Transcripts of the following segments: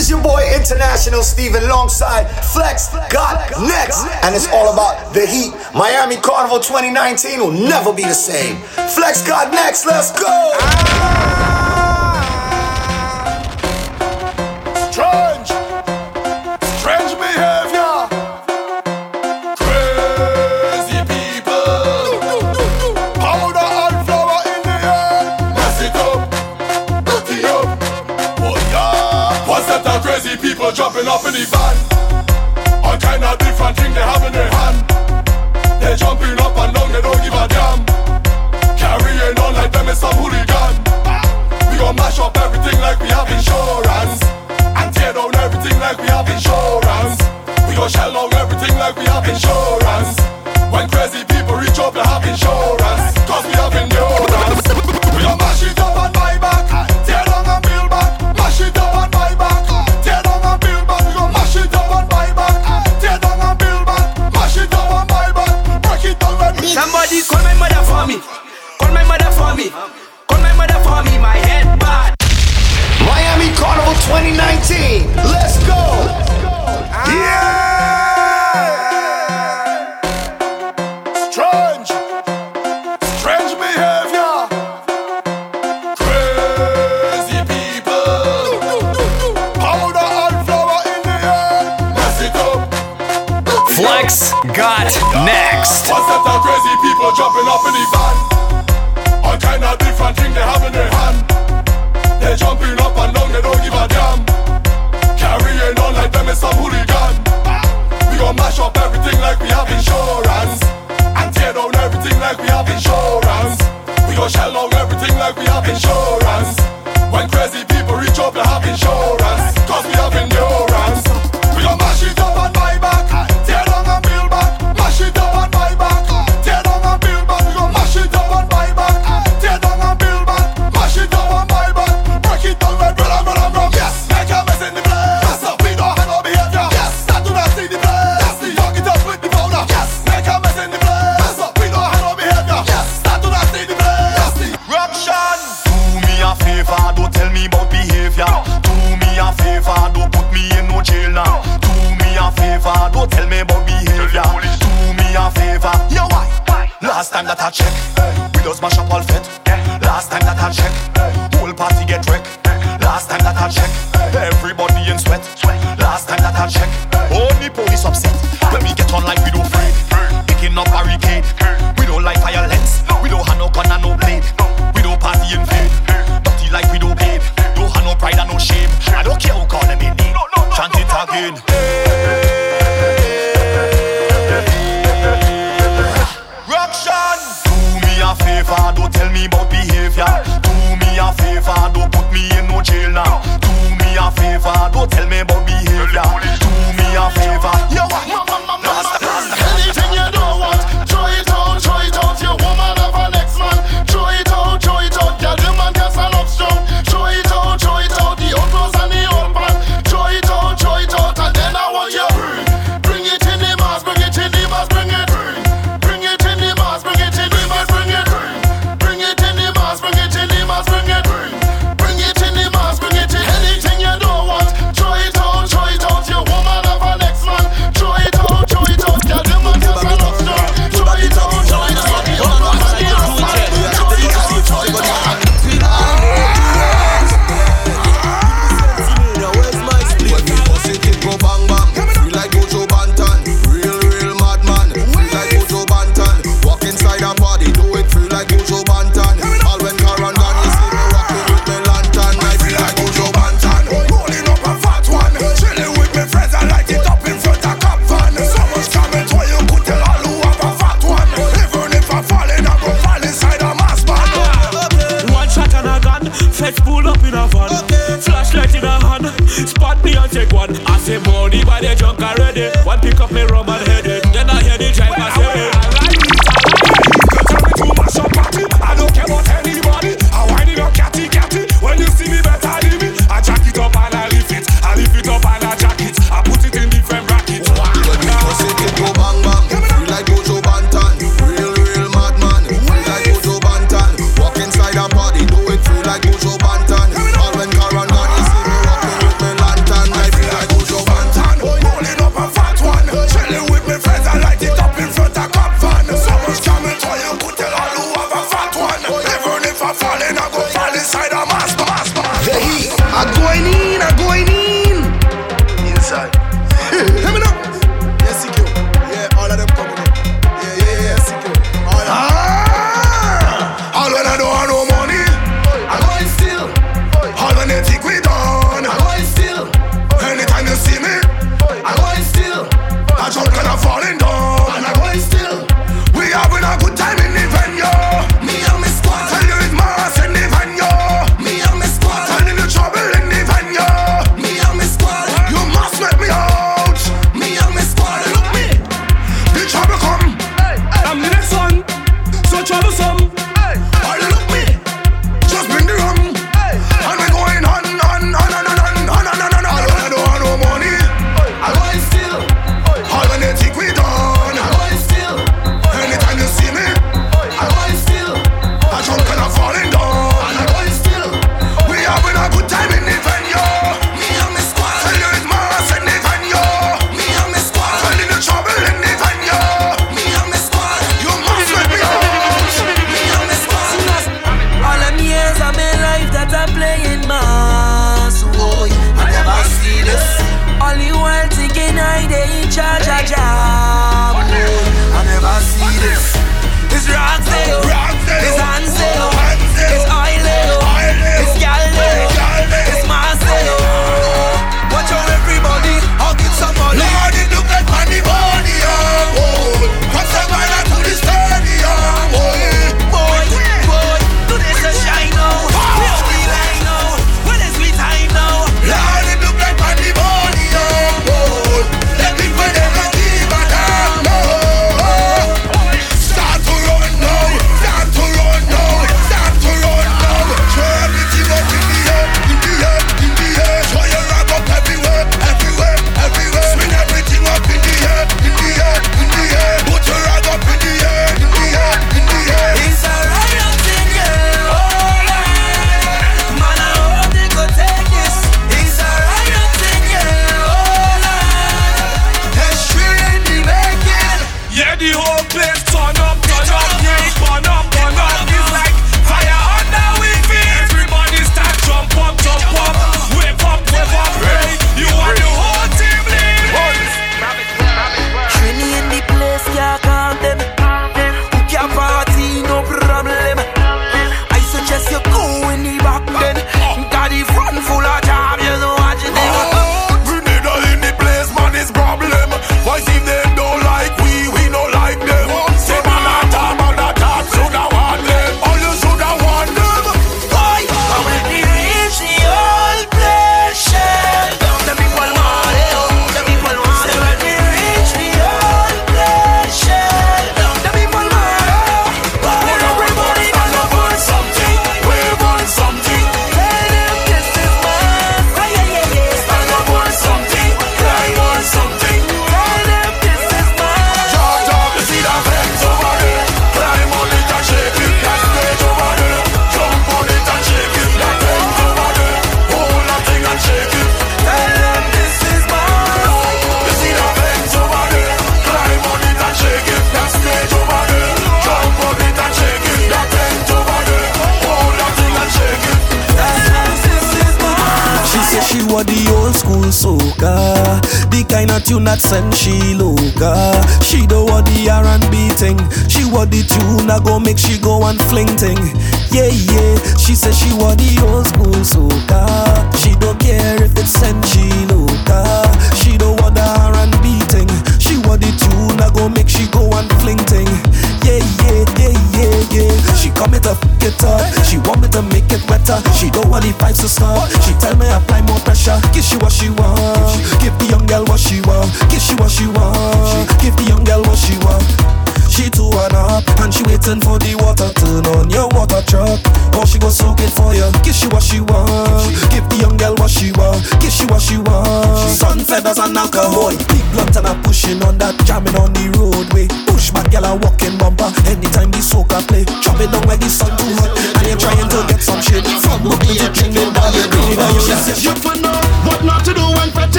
is your boy International Stephen alongside Flexx Got Next. And it's all about the heat. Miami Carnival 2019 will never be the same. Flexx Got Next, let's go! jumping up in the van. All kind of different things they have in their hand. They jumping up and down, they don't give a damn. Carrying on like them is some hooligan. We gon' mash up everything like we have insurance, and tear down everything like we have insurance. We gon' shell out everything like we have insurance. When crazy people reach up, they have insurance. got next? What's that, crazy people jumping up in the van? All kind of different things they have in their hand. They're jumping up and down, they don't give a damn. Carrying on like them is some hooligan. We gon' mash up everything like we have insurance. And tear down everything like we have insurance. We gon' shell out everything like we have insurance. When crazy people reach up, they have insurance. Cause we have endurance. We gon' mash it up and buy time that I check, we just mash up all fit. Last time that I check, whole party get wrecked. Last time that I check, everybody in sweat. Last time that I check, only po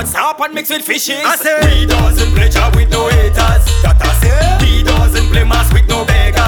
But stop and mix with fishes? I say He doesn't play job with no haters. That I say He doesn't play mass with no beggars.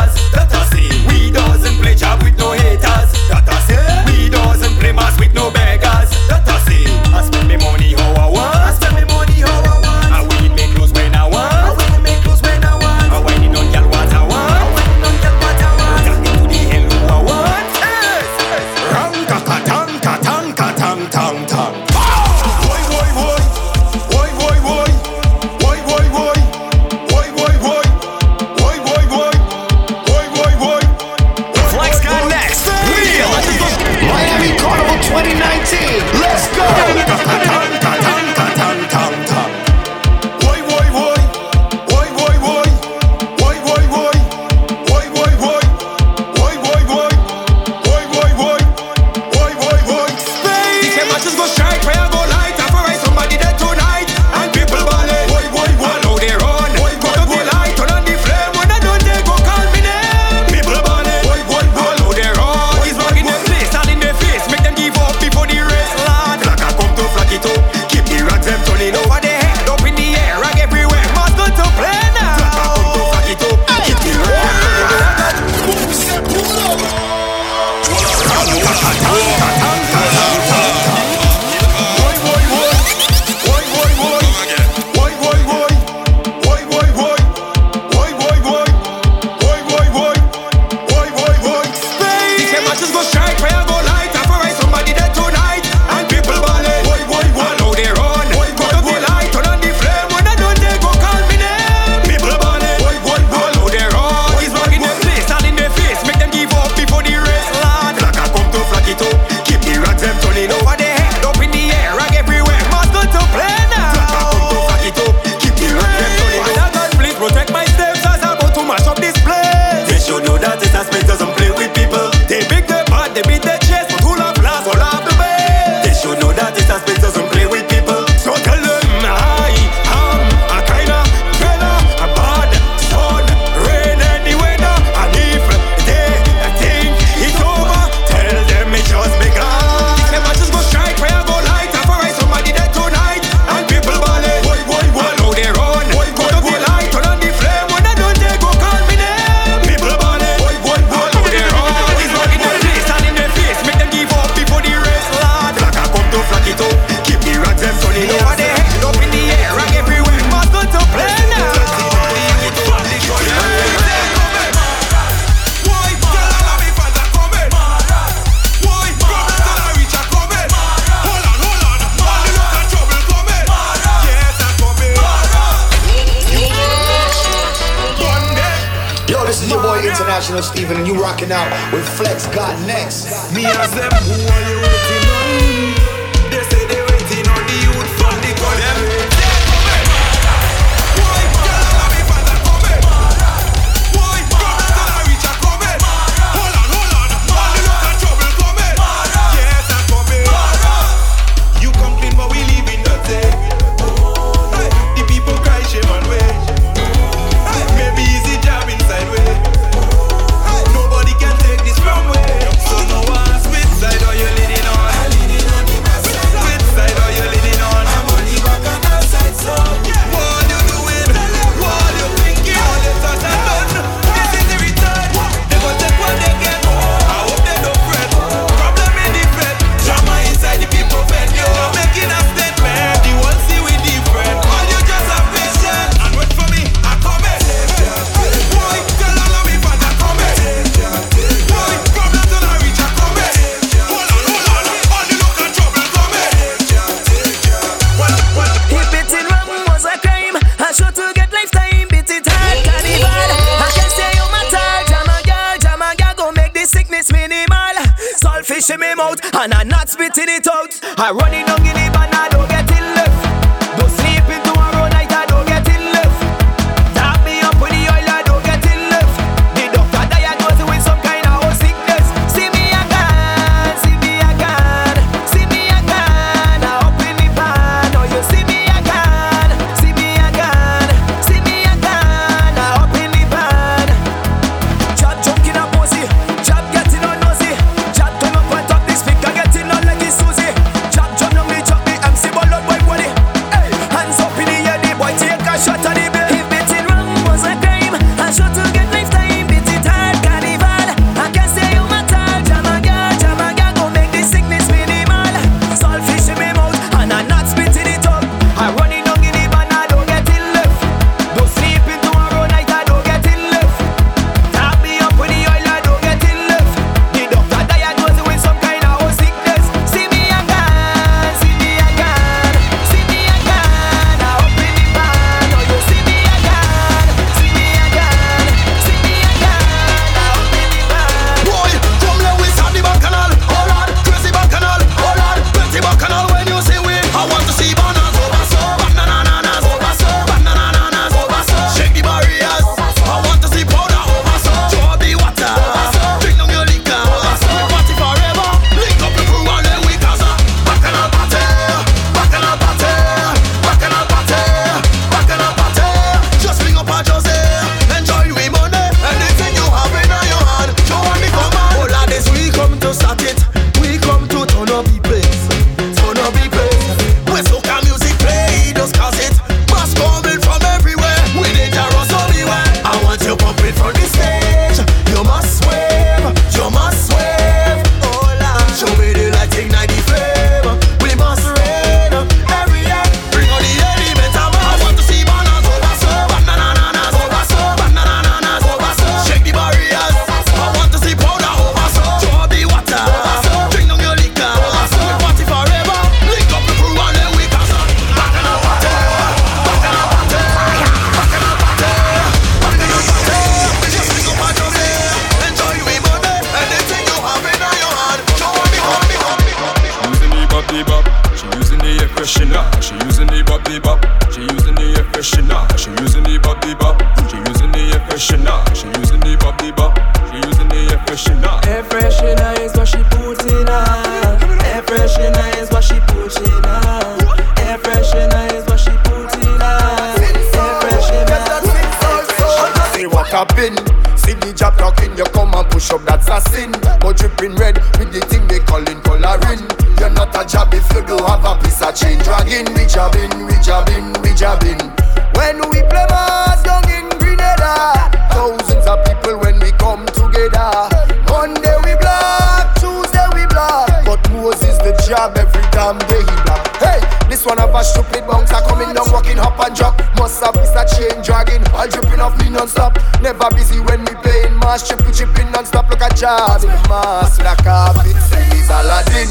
job every damn day he black. Hey, this one of a stupid bouncer coming down, walking up and drop. Must have Mr. Chain dragging, all dripping off me non-stop. Never busy when we playing mash, chippy chipping non-stop. Look at job in the mass, like a bit. He's Aladdin,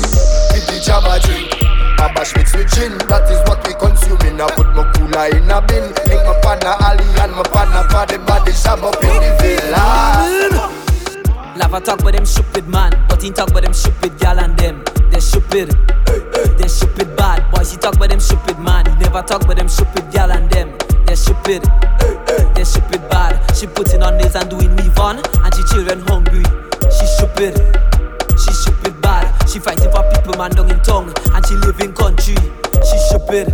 with the Java drink. A bash with with gin, that is what we consume. I put my cooler in a bin. Make my partner Ali and my partner for the body sham up in the villa. Lava talk about them stupid man, but in talk about them stupid gal and them. They stupid, they stupid bad. Boys, he talk about them stupid man. Never talk about them stupid gal and them. They stupid, they stupid bad. She putting on nails and doing me fun, and she children hungry. She stupid, she stupid bad. She fighting for people man down in tongue, and she live in country. She stupid.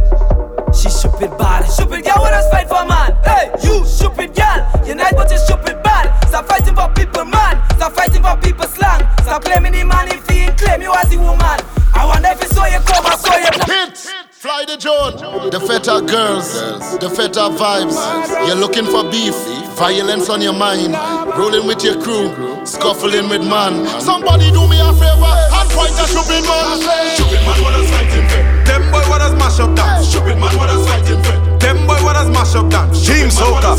She stupid bad. Stupid girl, what us fight for man? Hey, you stupid girl. You nice but you stupid bad. Stop fighting for people, man. Stop fighting for people slang. Stop claiming the man if he ain't claim you as a woman. I wonder if you saw you come, I saw you. Hits! Fly the drone. The feta girls, the feta vibes. You're looking for beef, violence on your mind. Rolling with your crew, scuffling with man. Somebody do me a favor and point a stupid man. Stupid man, what us fighting for? Them boy, what us mash up that? Stupid man, what us fighting for? Them boy, what us mash up that? Team Soca.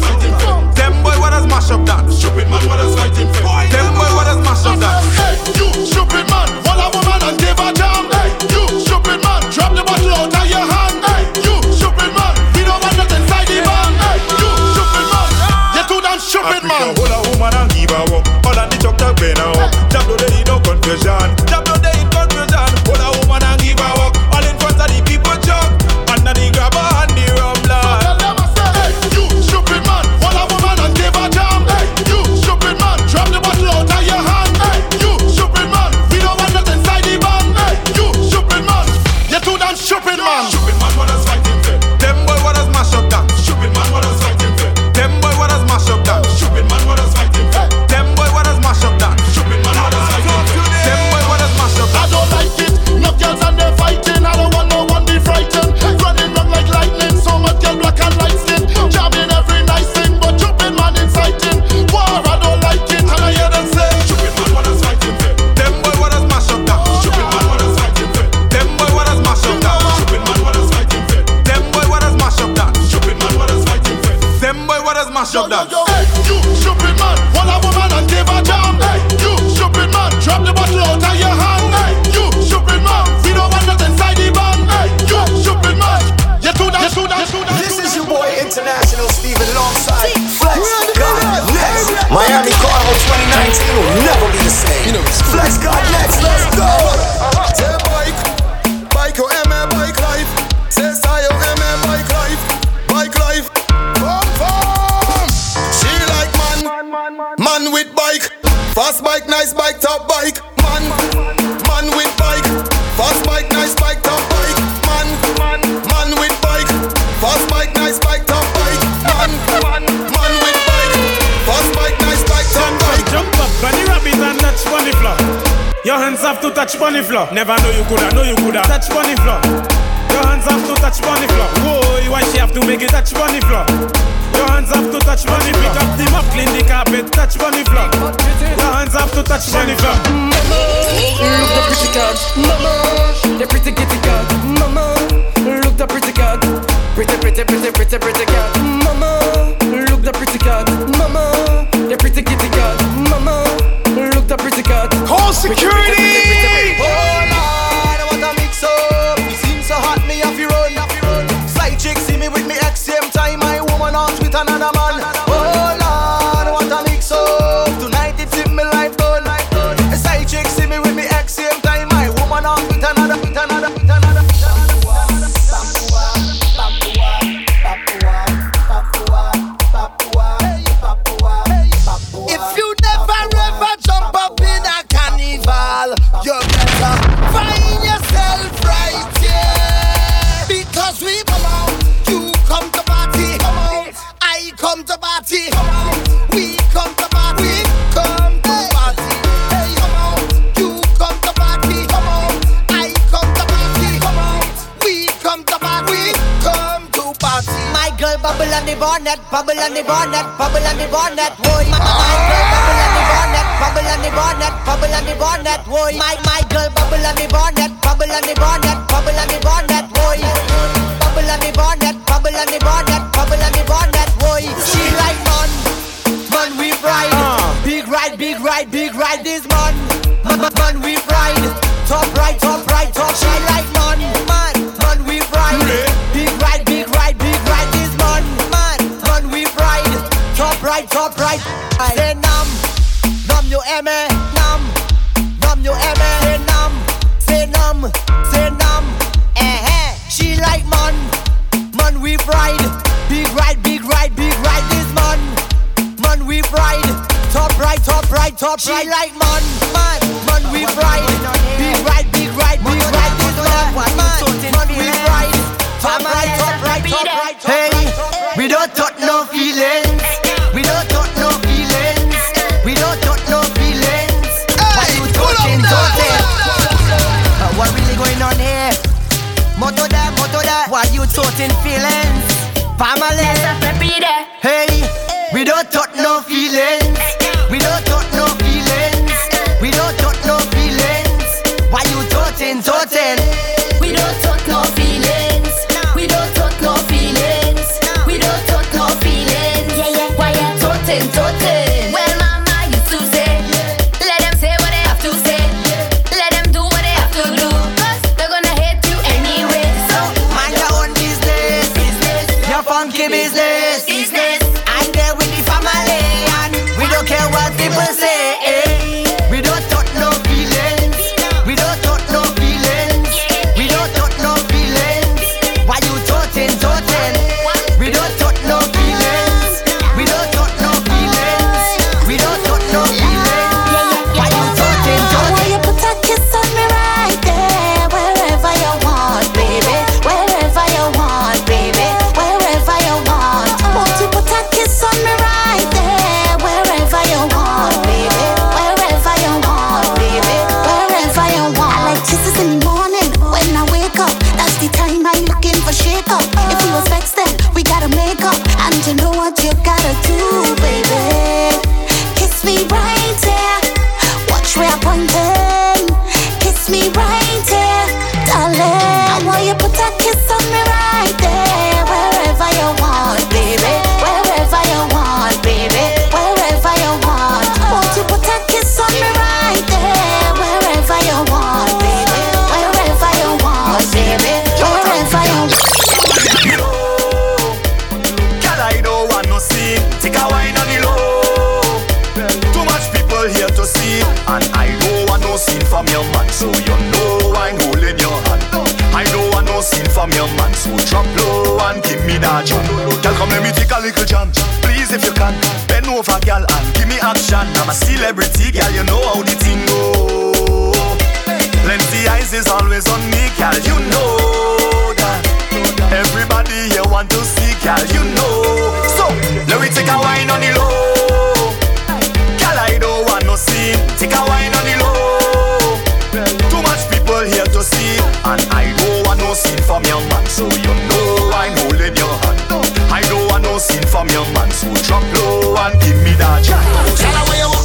Them boy, what us mash up that? Stupid man, what us fighting for? Them boy, what us mash up that? Hey, you stupid man, hold a woman and give her jam. Hey, you stupid man, drop the bottle out of your hand. You stupid man, we don't inside the van. You stupid man, you too damn stupid man. Hold a woman and give her walk. All on the chuck the pen up. Jab no day no confusion. Jab no day in confusion. Hold a woman and give her walk. All in front of the Miami Carnival 2019 will never be the same. Flexx Got Next, let's go. Uh-huh. Say bike, bike yo aime bike life. Say ça yo aime bike life, bike life. Pom pom. She like man, man with bike. Fast bike, nice bike, top to touch bunny floor. Never know you coulda, know you coulda touch bunny floor. Your hands have to touch bunny floor. Whoa, why she have to make it touch bunny floor? Your hands have to touch bunny floor. Pick up the mop, clean the carpet, touch bunny floor. Your hands have to touch bunny floor. Look the pretty cat, mama. The pretty kitty cat, mama. Look the pretty cat, pretty pretty pretty pretty pretty cat, mama. Look the pretty cat, mama. The pretty kitty cat, mama. Look the pretty cat. Call Pretty, She like my And I don't want no sin from your man So you know I'm holding your hand. I don't want no sin from your man So drop low and give me that jam. Girl come let me take a little jam. Please if you can Bend over girl and give me action. I'm a celebrity girl you know how the thing go. Plenty eyes is always on me girl you know that. Everybody here want to see girl you know. So let me take a wine on the low. see. And I don't want no sin from your man So you know I'm holding your hand I don't want no sin from your man So drop low and give me that jack. Tell her where you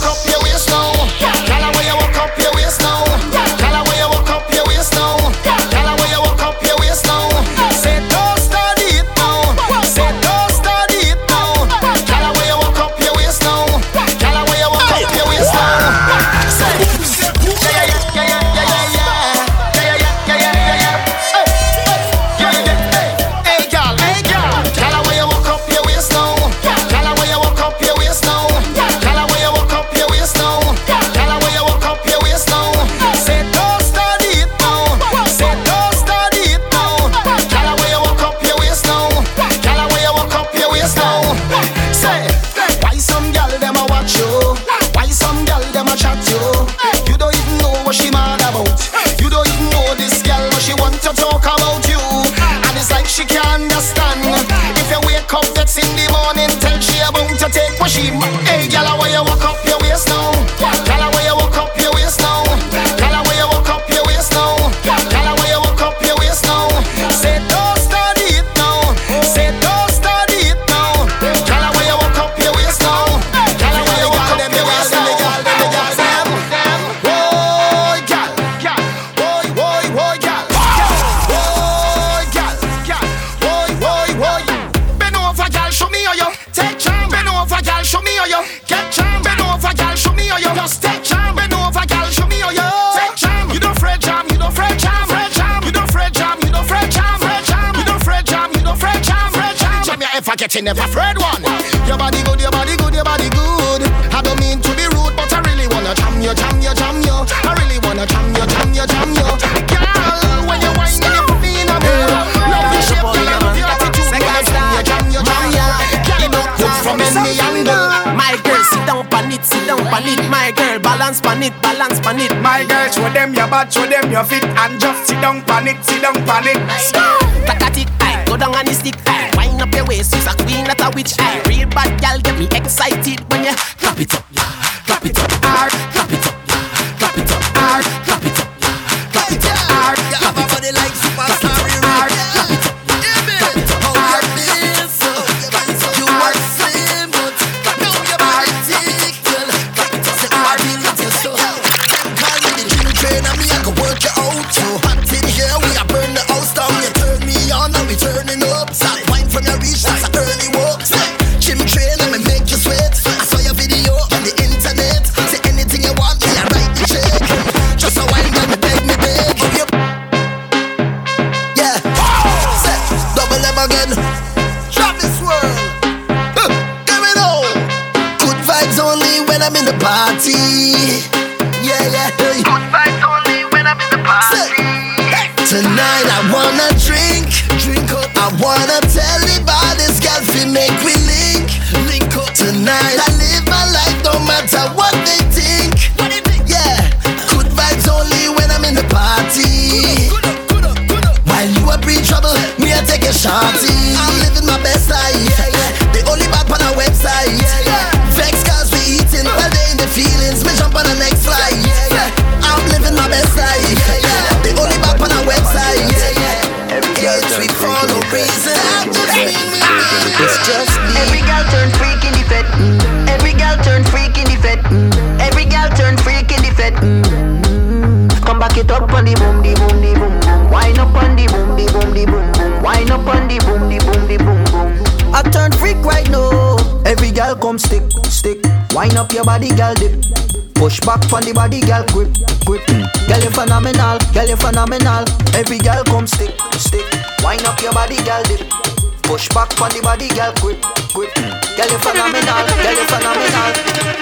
never afraid one. Your body good, your body good, your body good. I don't mean to be rude, but I really wanna jam you, jam you, jam you. I really wanna jam you, jam you, jam you. Girl, when you whine me, you're in a mood. Love your shape, girl, I love your attitude. Wanna jam you, jam you, jam you. Girl, it good from any angle. My girl, sit down pan it, sit down pan it. My girl, balance pan it, balance pan it. My girl, show them your bad, show them your feet, and just sit down pan it, sit down pan it. Stop. party. come stick, stick. Wind up your body, girl dip. Push back from the body, girl grip, grip. Mm. Girl you phenomenal, girl you phenomenal. Every girl come stick, stick. Wind up your body, girl dip. Push back from the body, girl grip, grip. Mm. Girl you phenomenal, girl you phenomenal.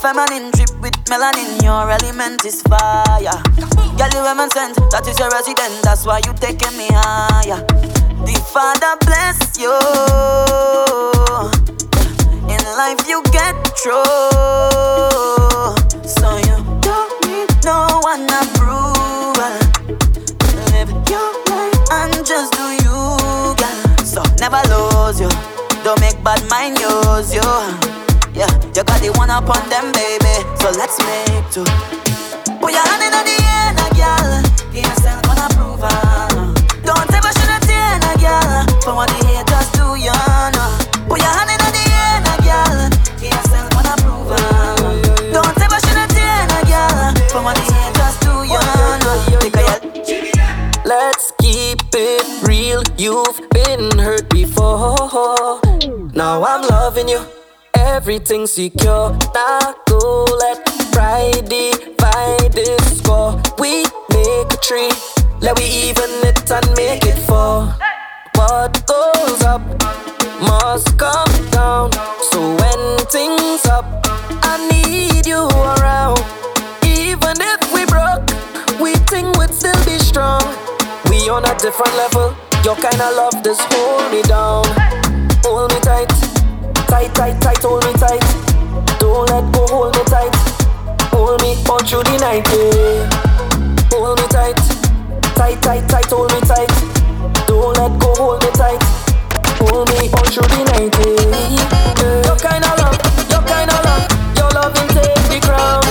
Feminine drip with melanin. Your element is fire. Girl, you women sent, that is your resident. That's why you taking me higher. The Father bless you. In life you get through. So you don't need no one approval. Live your life and just do you, girl. So never lose you. Don't make bad mind use you. You got the one upon them, baby. So let's make two. Put your hand in the air, now, girl. Yourself gonna prove her. Don't ever shed a tear, now, girl. For what the haters do, you know. Put your hand in the air, now, girl. Yourself gonna prove her. Don't ever shed a tear, now, girl. For what the haters do, you know. Let's keep it real. You've been hurt before. Now I'm loving you. Everything secure. Now go let pride divide this score. We make a tree. Let we even it and make it four. What goes up must come down. So when things up, I need you around. Even if we broke, we think we'd still be strong. We on a different level. Your kind of love just hold me down. Hold me tight, tight, tight, tight. Hold me tight. Don't let go. Hold me tight. Hold me all through the night. Yeah. Hold me tight, tight, tight, tight. Hold me tight. Don't let go. Hold me tight. Hold me all through the night. Yeah. Your kind of love, your kind of love, your love loving take the crown,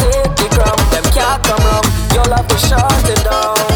take the crown. Them can't come wrong. Your love is shut it down.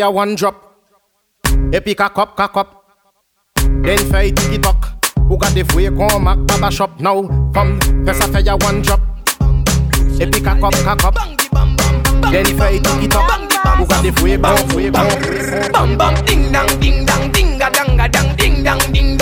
fire one drop. Epic a cup, cock up. Then fight tiki talk. Who got the way come back baba shop now? Come, first a fire one drop. Epic a cup, cock up. Then fight tiki talk. Who got the way bang, way bang, bang, bang, ding dang, ding dang, ding a dang a dang, ding dang, ding.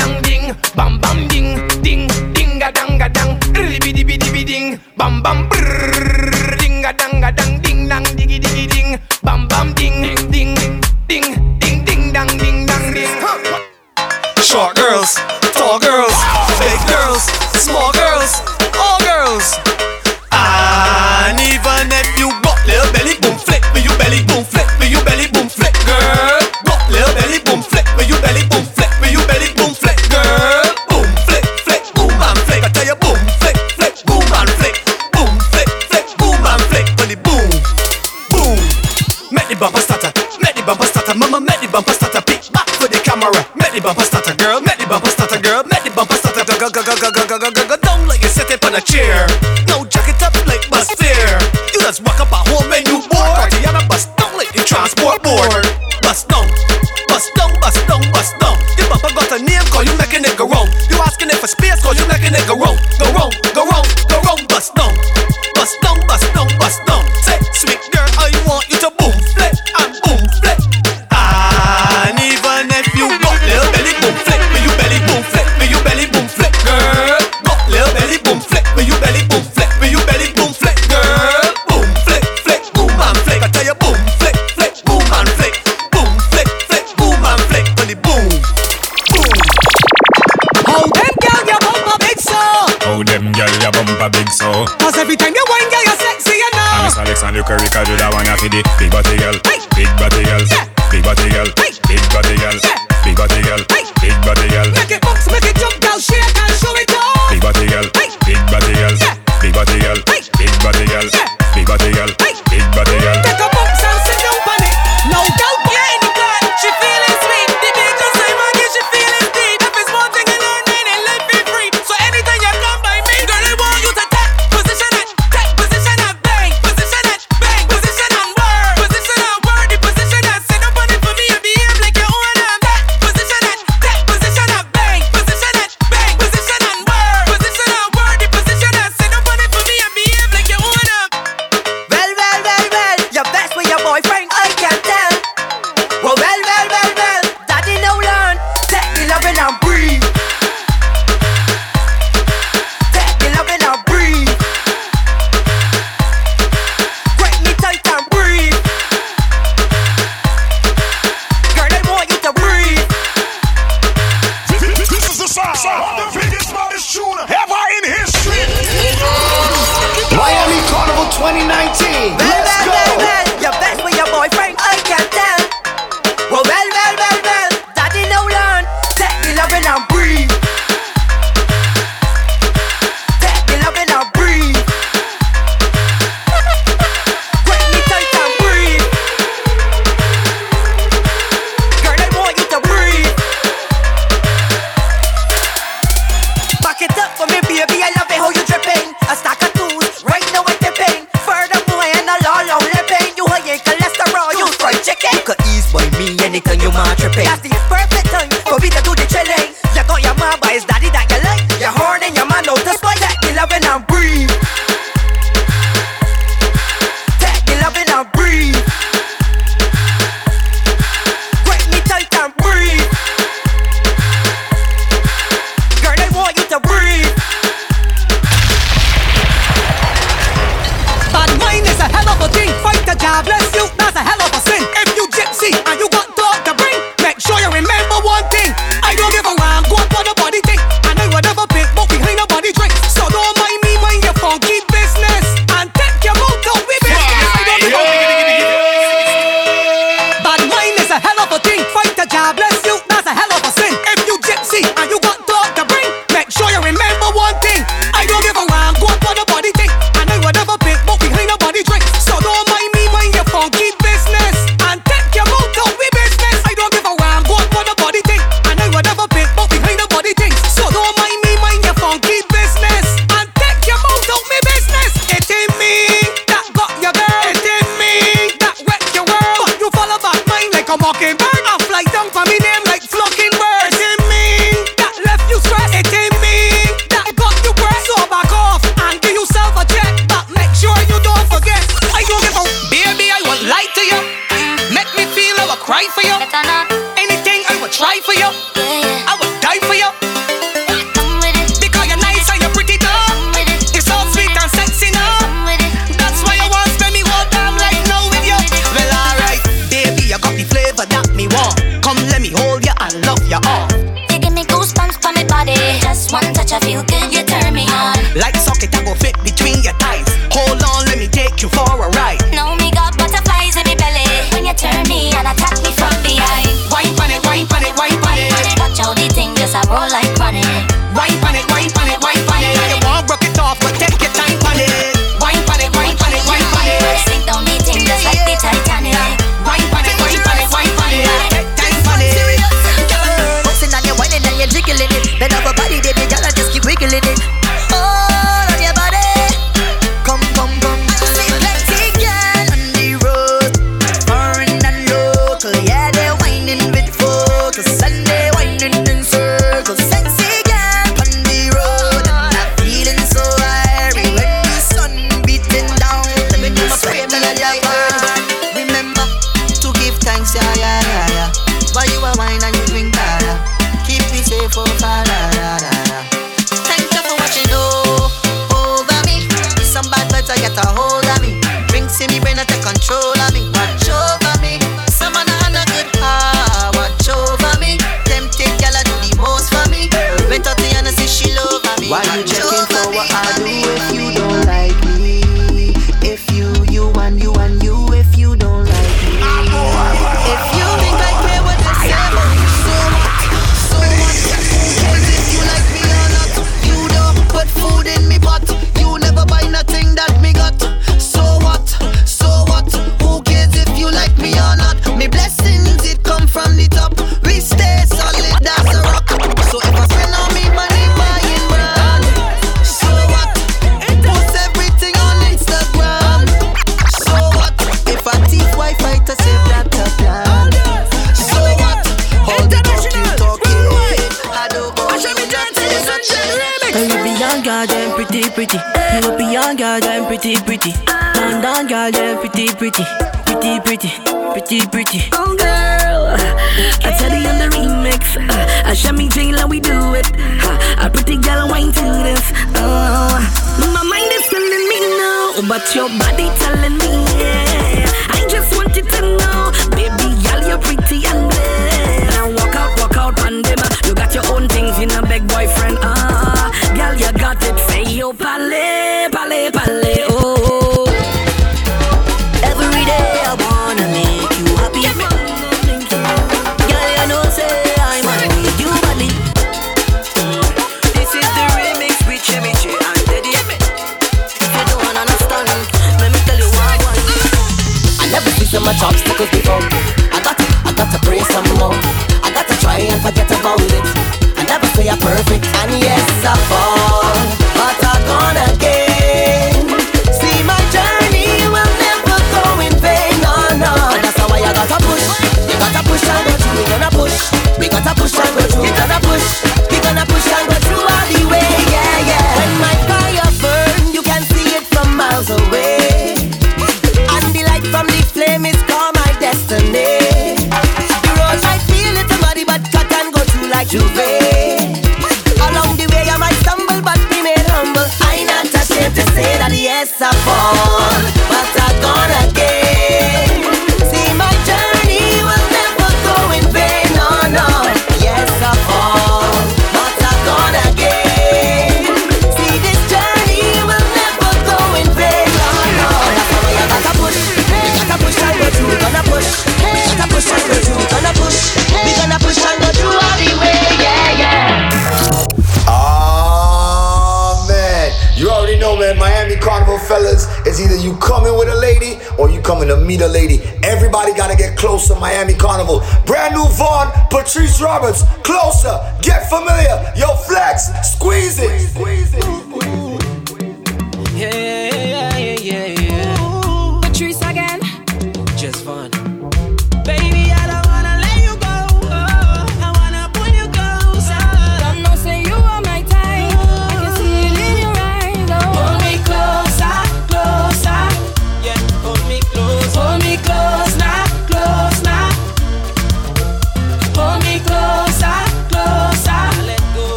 Miami Carnival, brand new Vaughn, Patrice Roberts.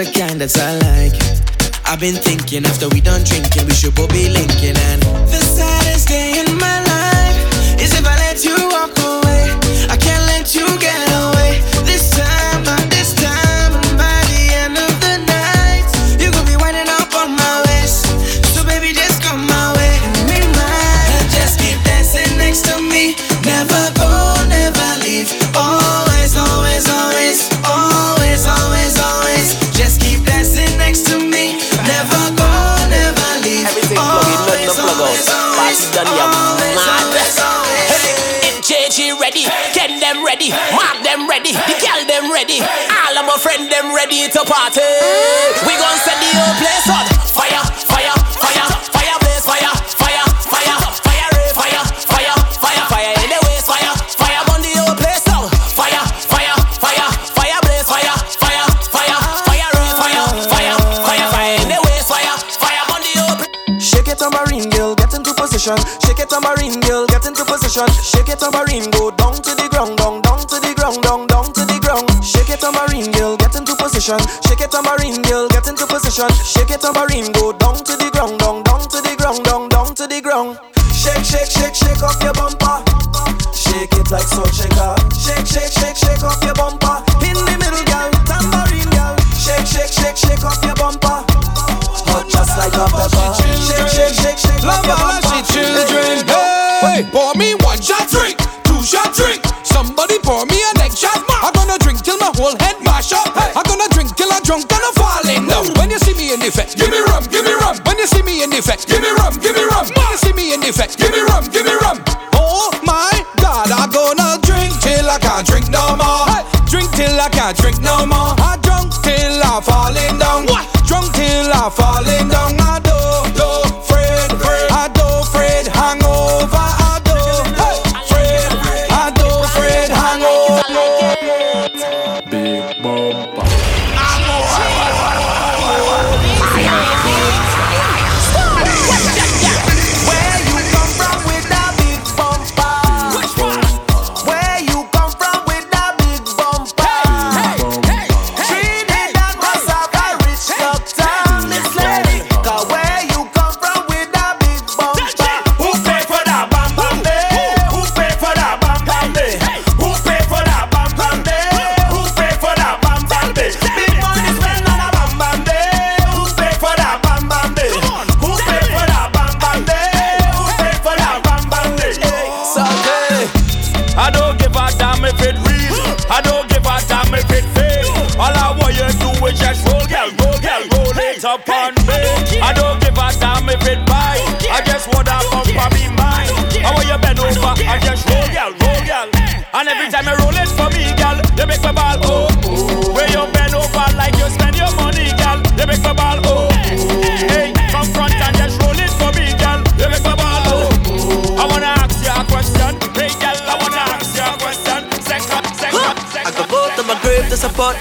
again. Give me rum, give me rum. You see me in the effects. Give me rum.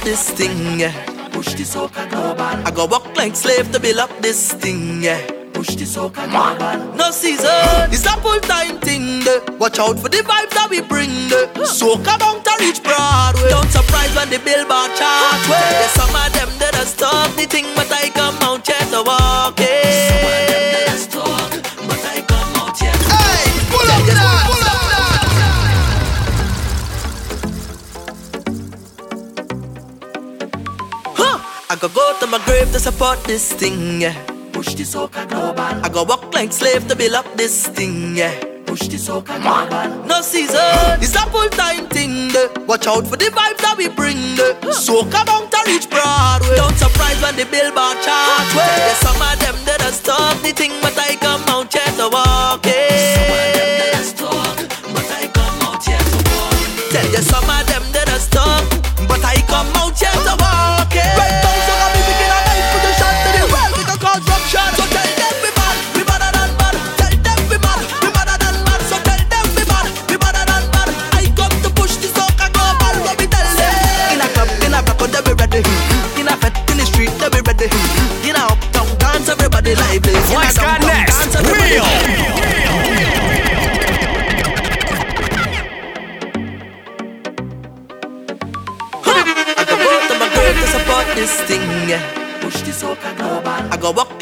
this thing. Push this soca global. I go walk like slave to build up this thing. Push this soca global. No season, it's a full time thing. Watch out for the vibes that we bring. Soca bound to reach Broadway. Don't surprise when the billboard chart. There's some of them that have stopped the thing, but I come out yet to walk. Yeah. about this thing, yeah. Push the soca global. I go walk like slave to build up this thing, yeah. Push the soca global. No season, it's a full time thing. Yeah. Watch out for the vibes that we bring. Yeah. Soca down to reach Broadway. Don't surprise when the billboard chart. Well, yeah. some of them that have stop the thing, but I come out yet to walk. Yeah.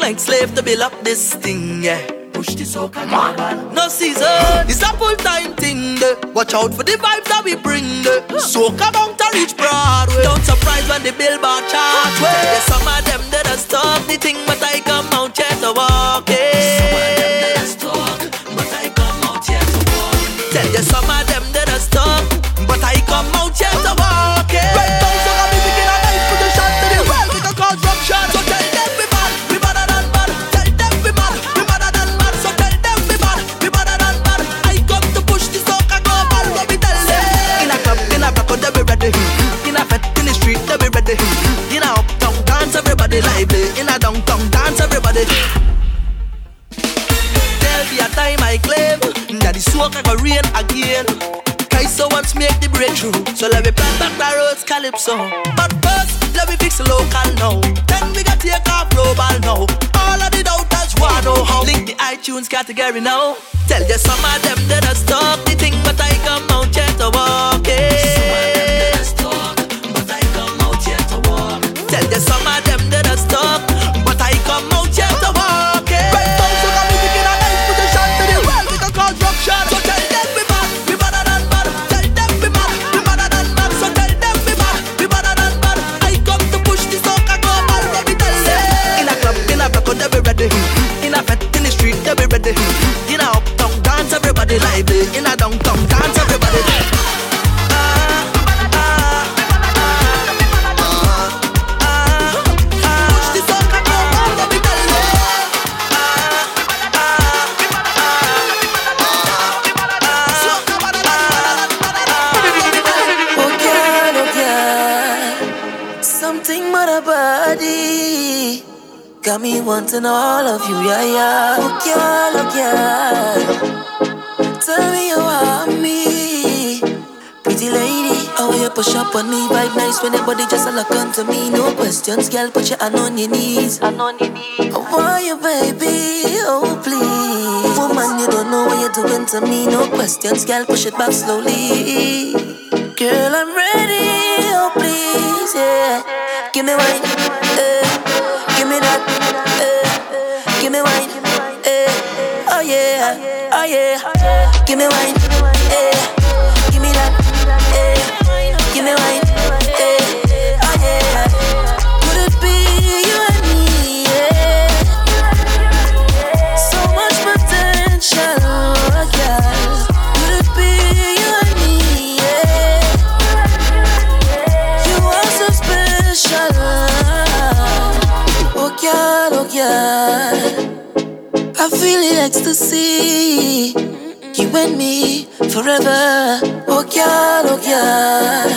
Like slave to build up this thing, yeah. Push this soca global. No season, it's a full time thing. Watch out for the vibes that we bring. Soca bound to reach Broadway. Don't surprise when the billboard chart. Well, some of them that are stop the thing, but I come out here the soca go rain again. Kaiso wants make the breakthrough, so let me plant back the roads calypso. But first, let me fix the local now. Then we got take off global now. All of the doubters wanna know how. Link the iTunes category now. Tell you some of them that are stuck the thing, but I come out here to walk it. Got me wanting all of you, yeah, yeah. Oh girl, oh girl, tell me you want me, pretty lady. How you push up on me, vibe nice when your body just a look onto me. No questions, girl, put your hand on your knees. Hand on your knees. I want you, baby, oh please. Woman, you don't know what you're doing to me. No questions, girl, push it back slowly. Girl, I'm ready, oh please, yeah. Give me wine, yeah. Give me wine, ecstasy. You and me forever. Oh girl, oh girl.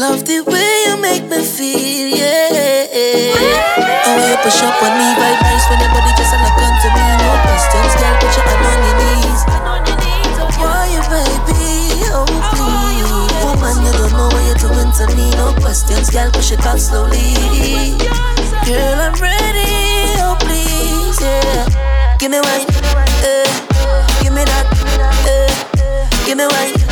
Love the way you make me feel, yeah. How you push up on me, vibe nice when your body just wanna come to me. No questions, girl, put your hand on your knees. Why you, baby? Oh please, woman, you don't know what you're doing to me. No questions, girl, push it back slowly. Girl, I'm ready. Give me wine, eh. Give me that, eh. Give me wine,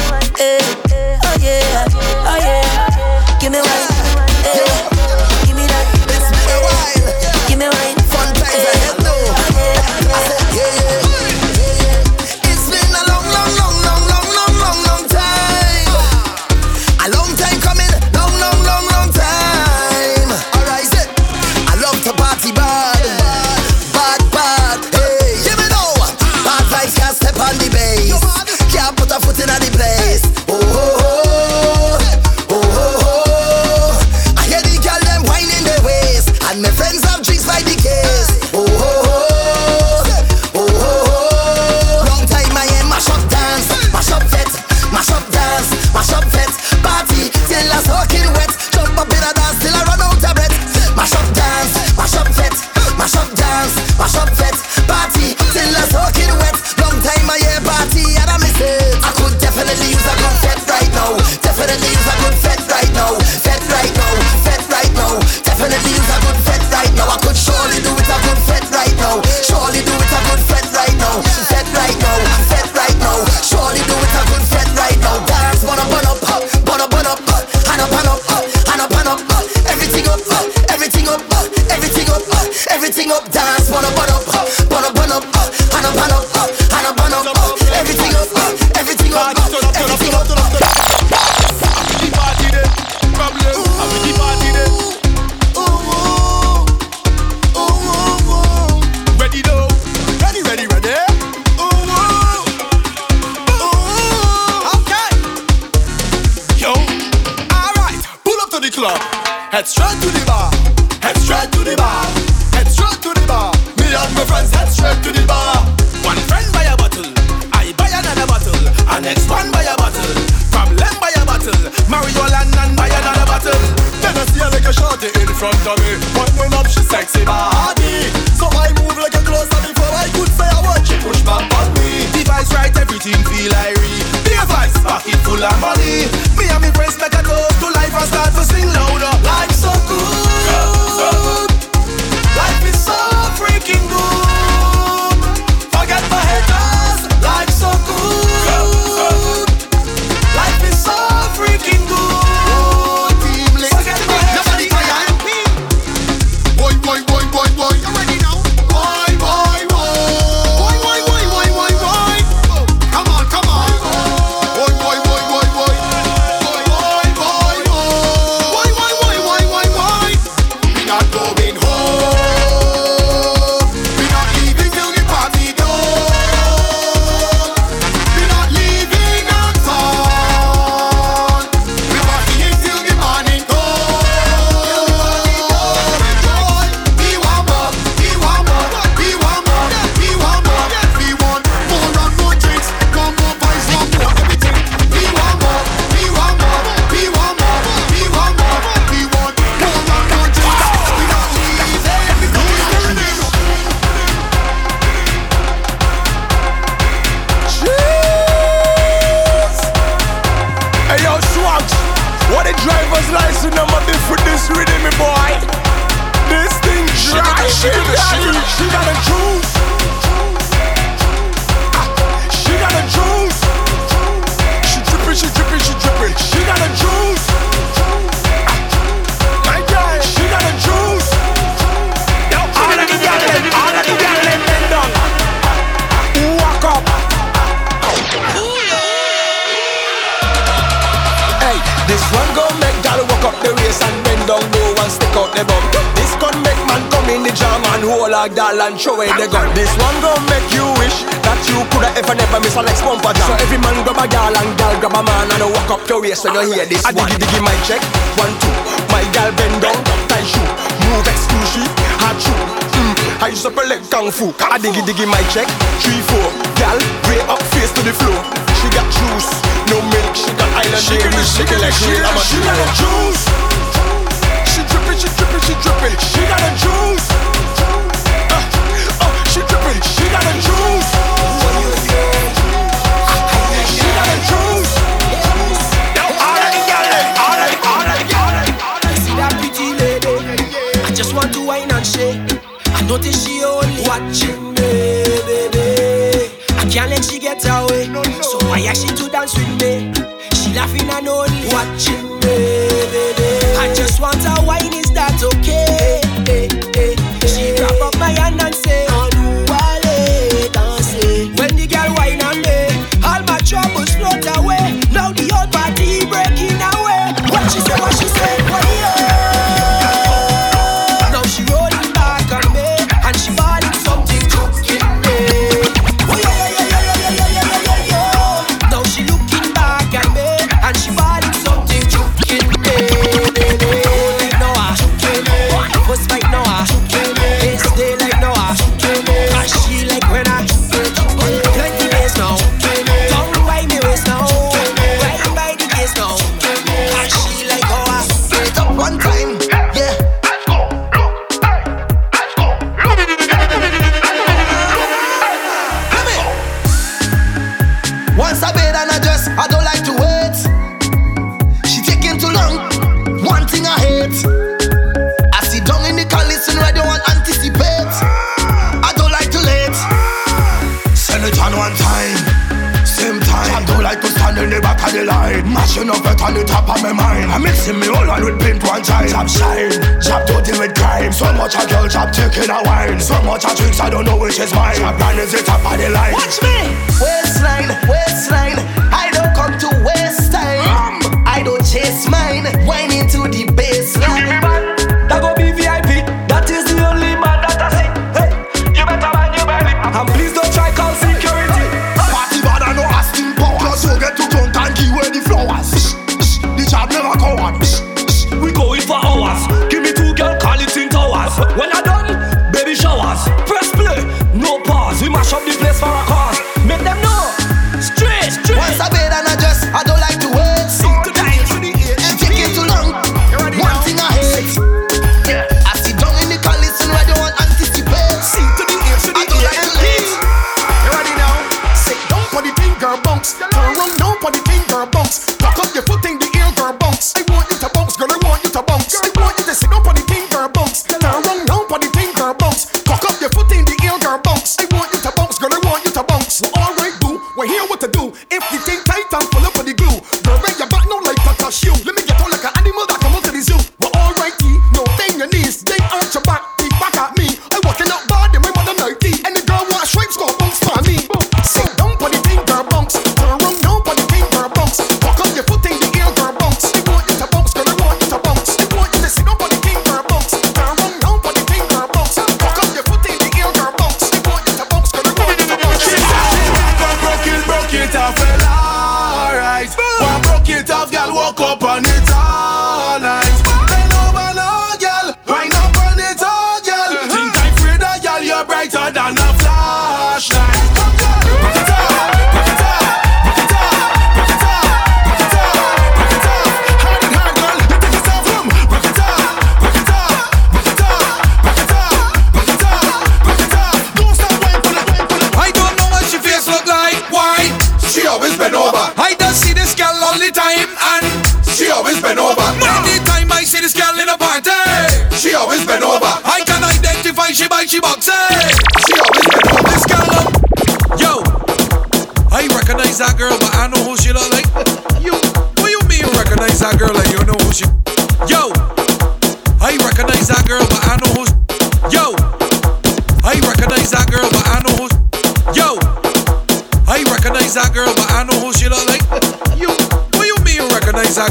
I so you hear this I one.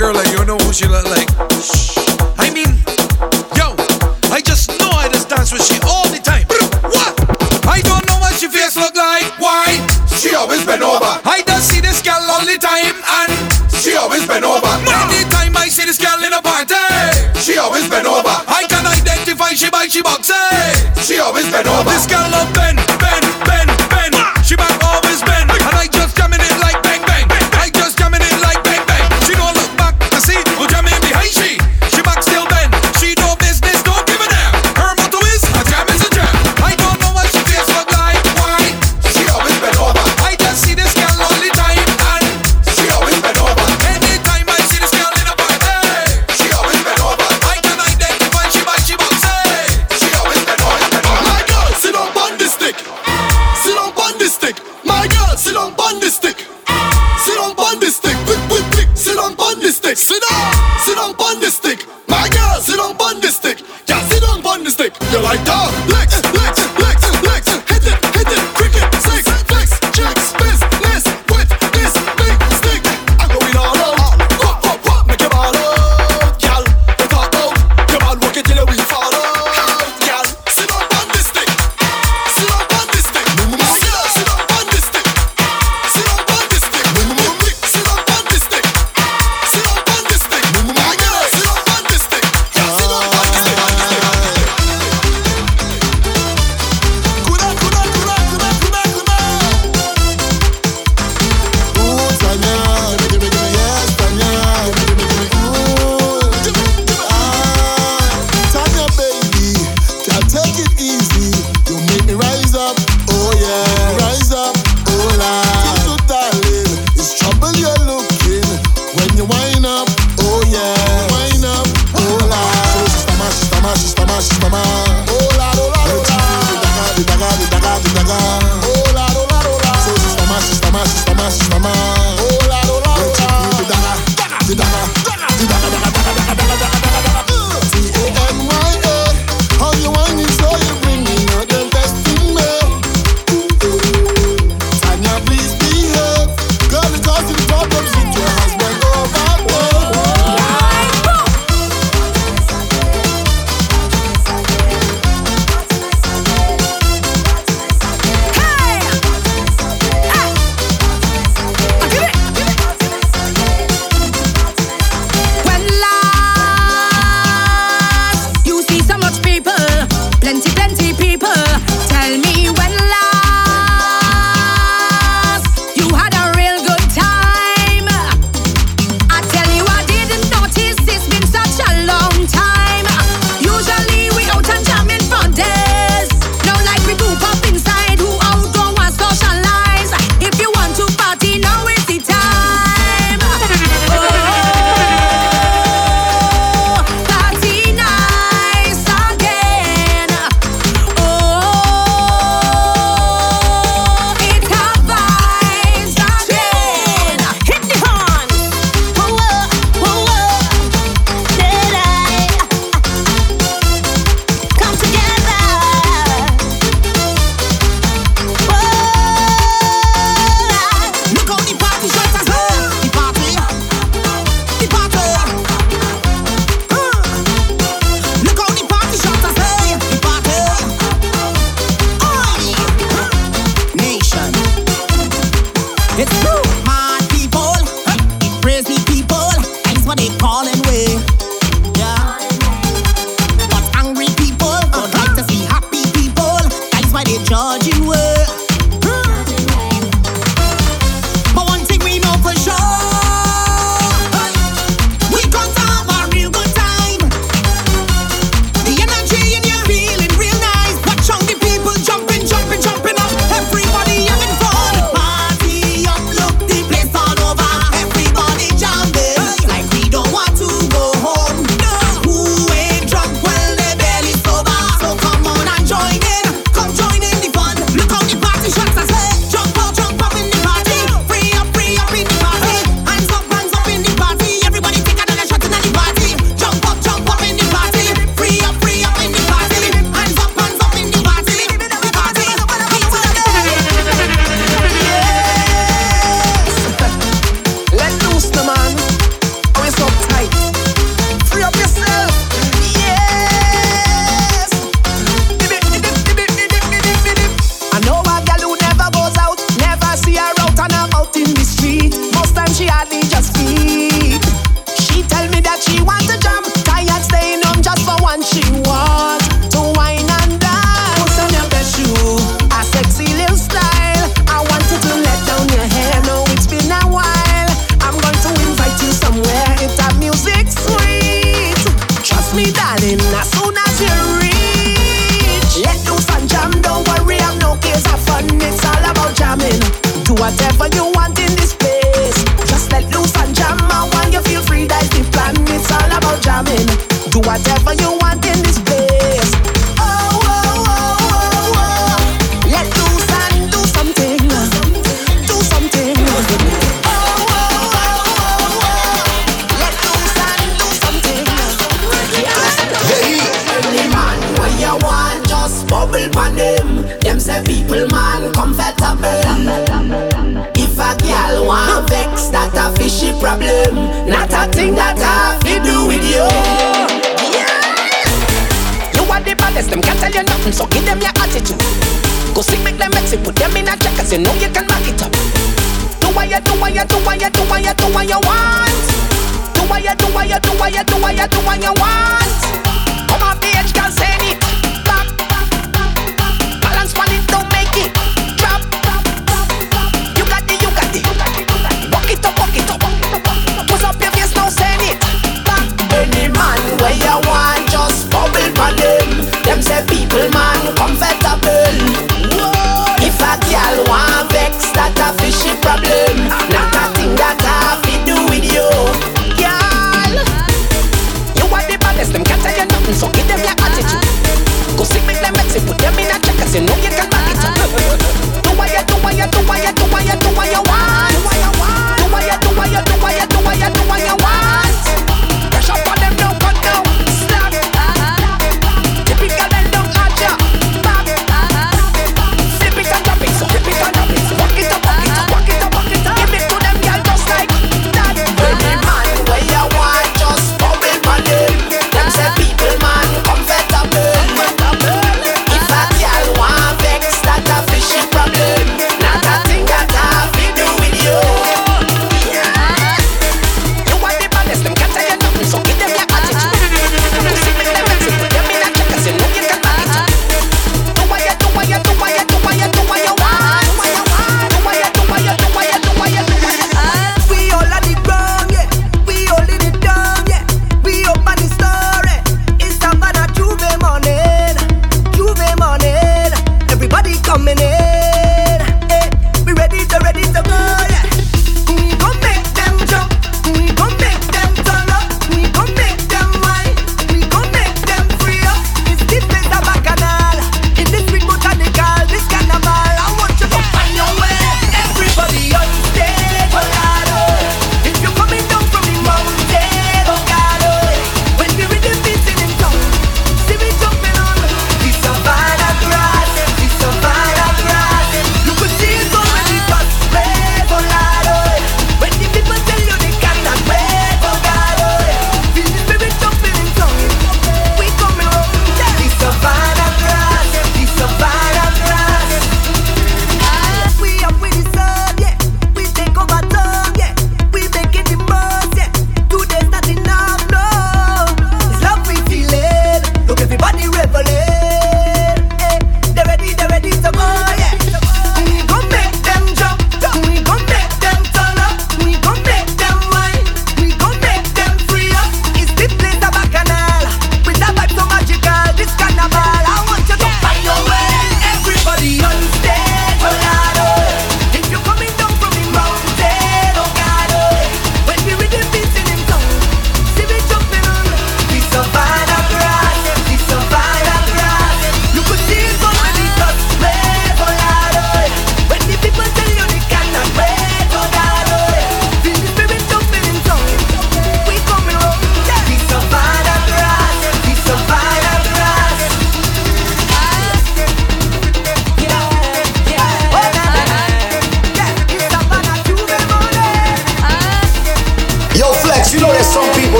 girl and you know who she look like. Shh. I mean, yo, I just know I just dance with she all the time. What? I don't know what she face look like. Why? She always been over. I just see this girl all the time and she always been over. Many time I see this girl in a party, she always been over. I can identify she by she boxes. She always been over. This girl love been. calling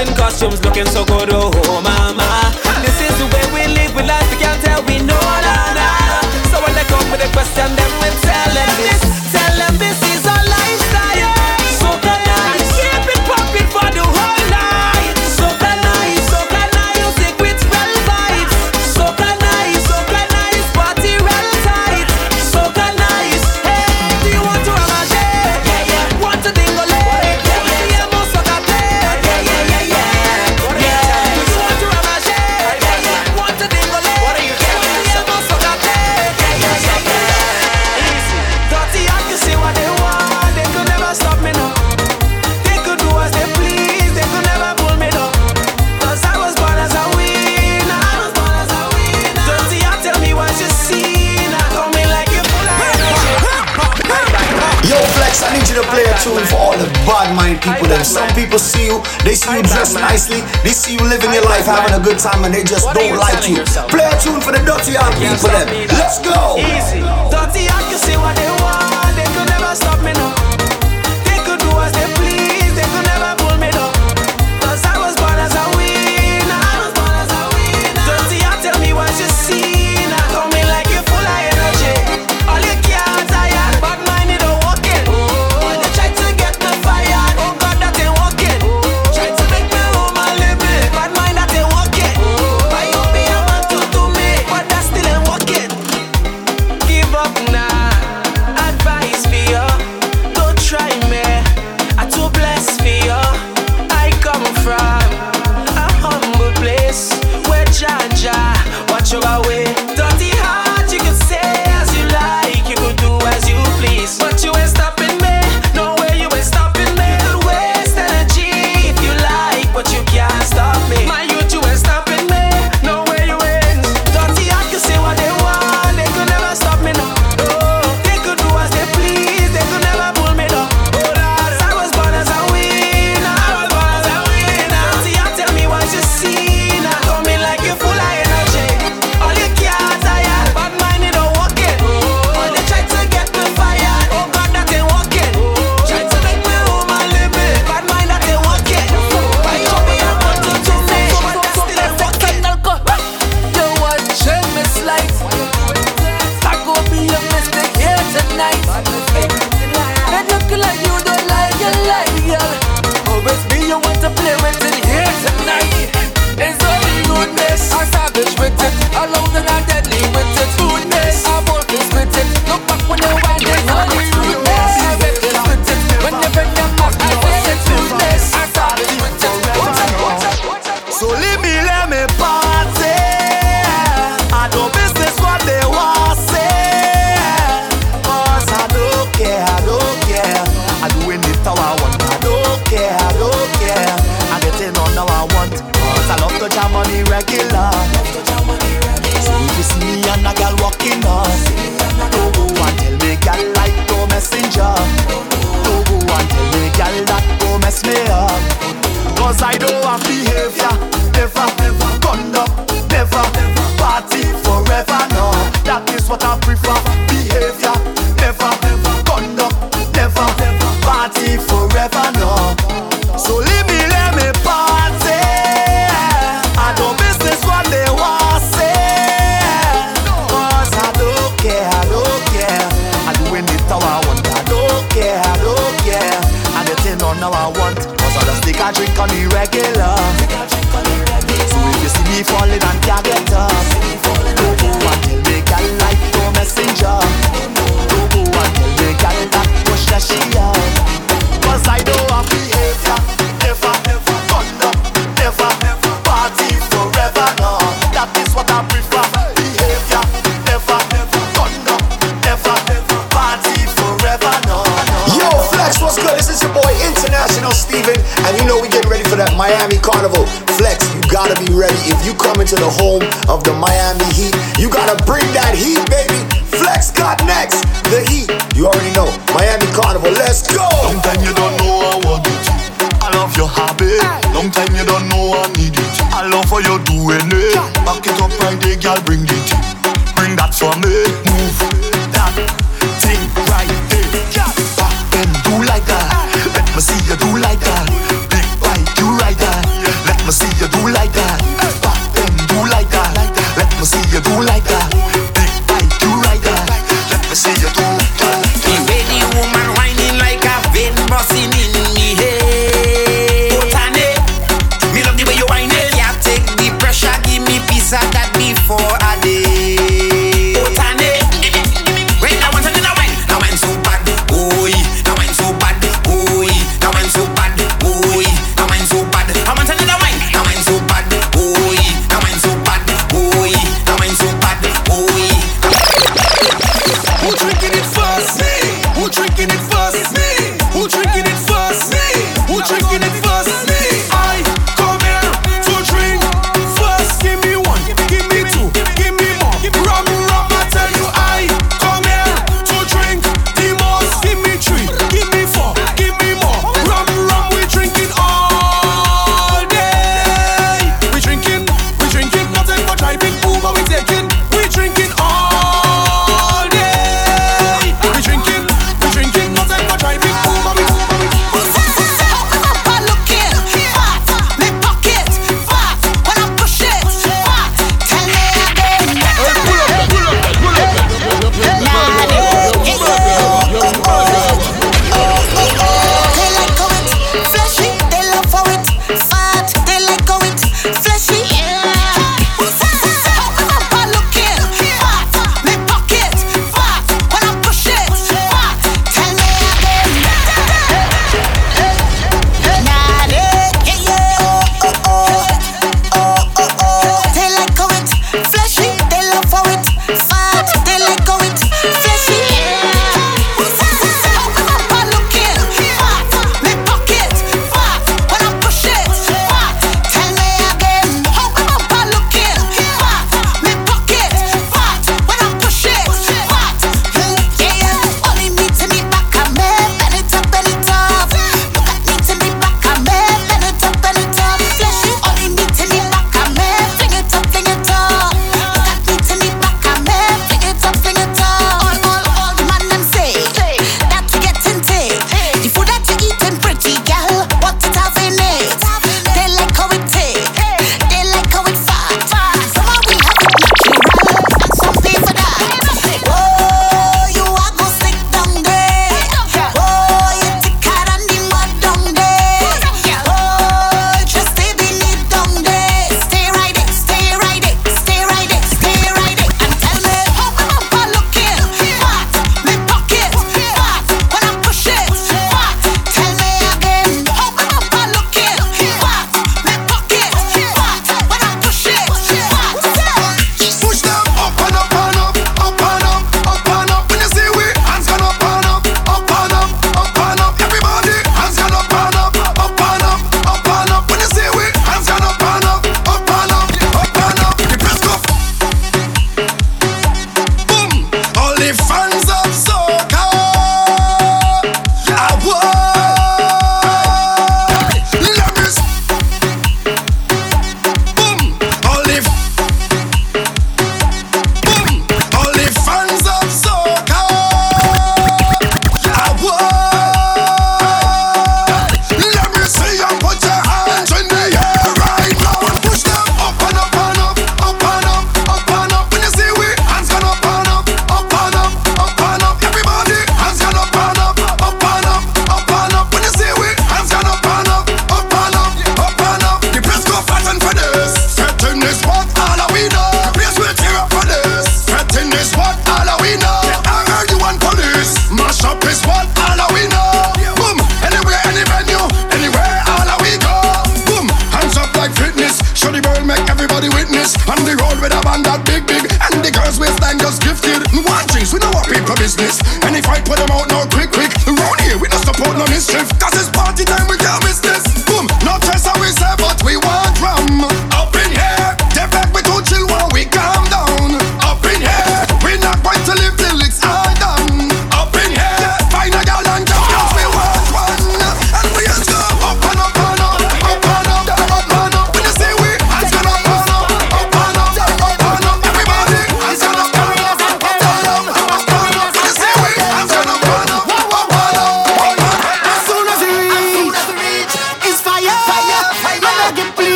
in costumes looking so good, oh. nicely. They see you living your life, having a good time, and they just what don't like you. Play a tune for the dirty art people. Then. Let's go. Easy.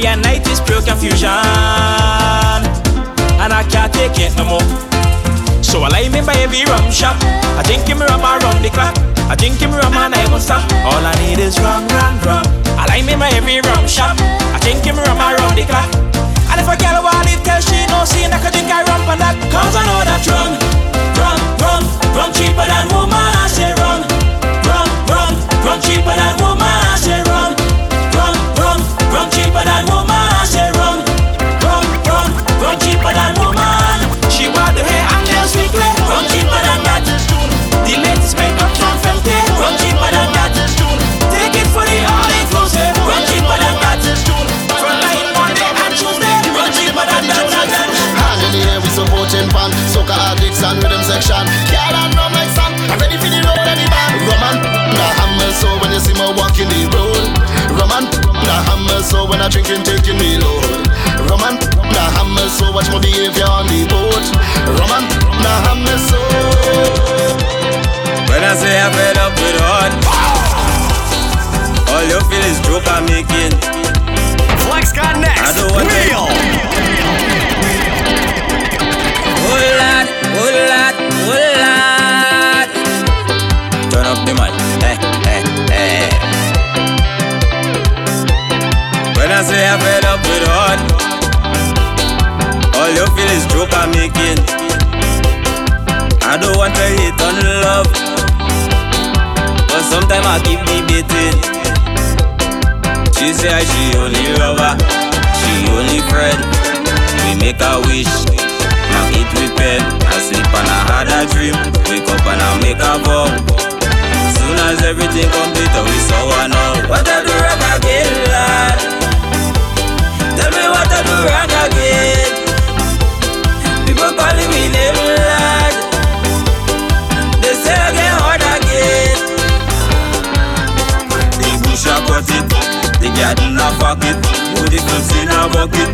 Day and night is pure confusion, and I can't take it no more. So I lie me by every rum shop. I drink him rum around the clock. I drink him rum and I won't stop. All I need is rum, rum, rum. I lie me by every rum shop. I drink him rum around the clock. And if a girl want it, tell she no see, I can drink I rum for that. Cause I know that rum, rum, rum, rum cheaper than woman. I say rum, rum, rum, rum cheaper than woman. I say rum, woman. I say when I drinking taking me load oh. Rum and the hammer So watch my behavior on the boat Rum and the hammer So When I say I'm fed up with hard, all you feel is joke I'm making. Flexx Got Next. I don't want Real. Say I'm fed up with hard, all you feel is joke I'm making. I don't want to hate on love, but sometimes I keep debating. She say she only lover, she only friend. We make a wish, now eat with pen. I sleep and I had a dream, wake up and I make a vow. Soon as everything complete, we saw one now. What I do wrong again, lad? Wrong again. People calling me name, lad. They say I get hard again. The bush I cut it, the garden I fuck it, put the fruits in a bucket.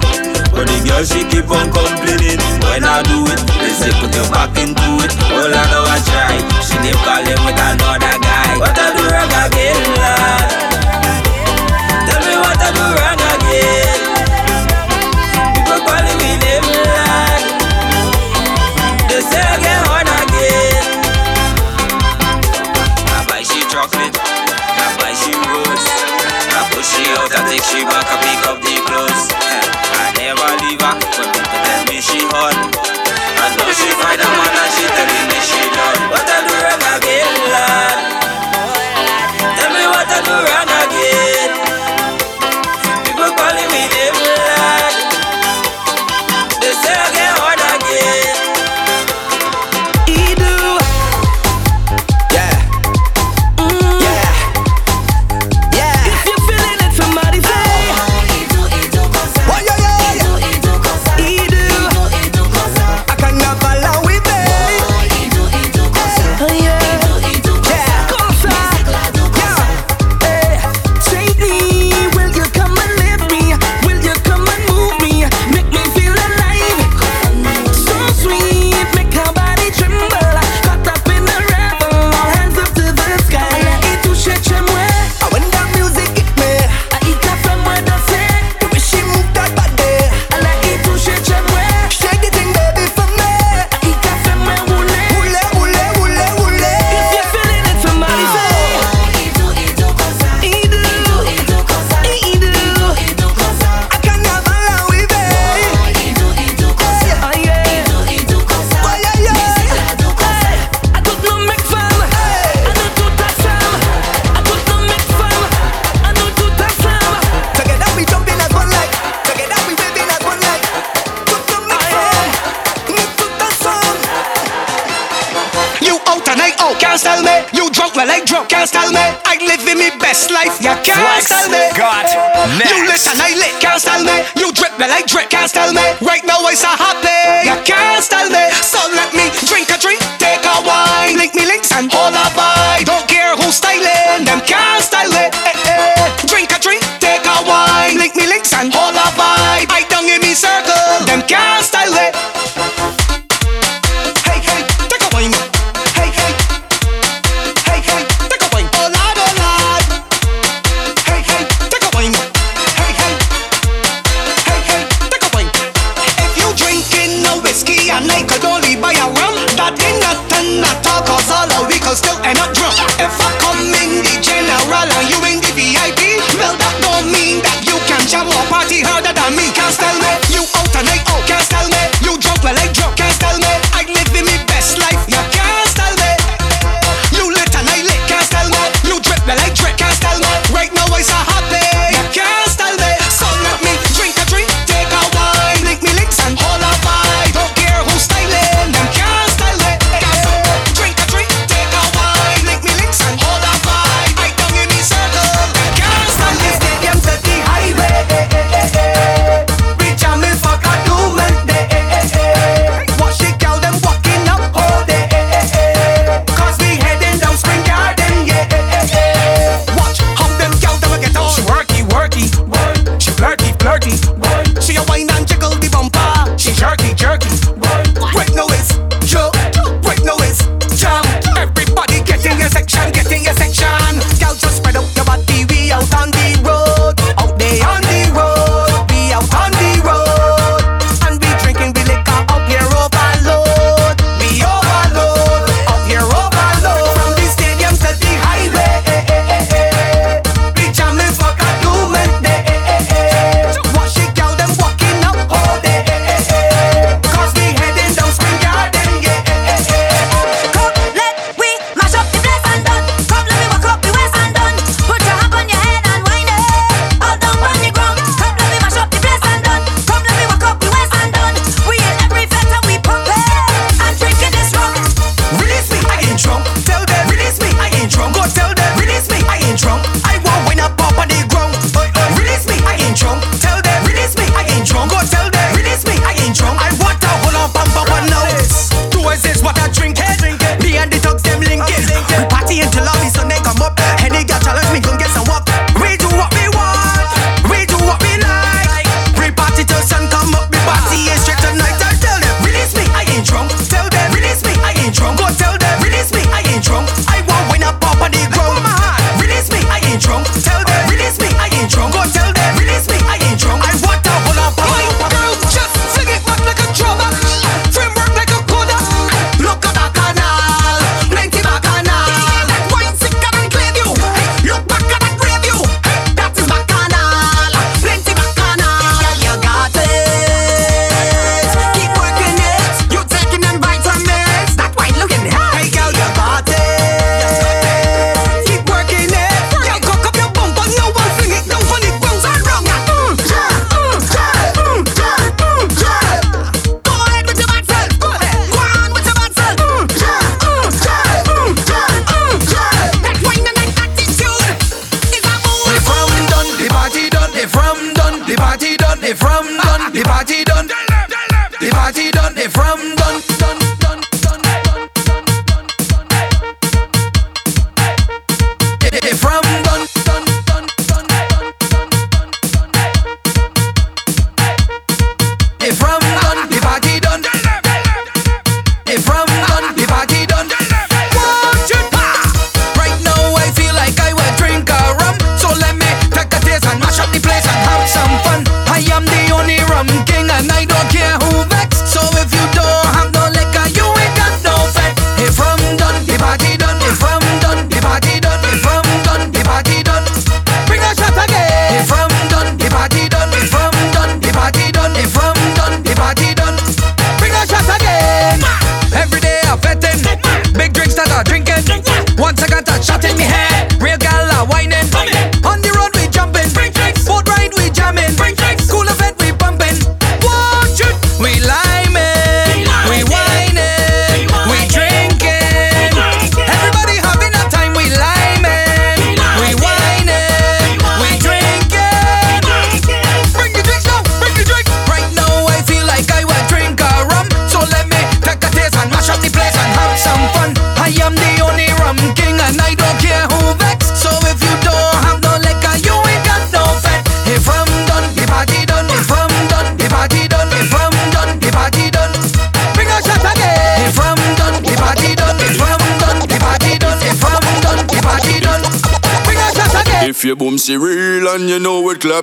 But the girl she keep on complaining when I do it. They say put your back into it. All I know I try. She name calling with another guy. What I do wrong again,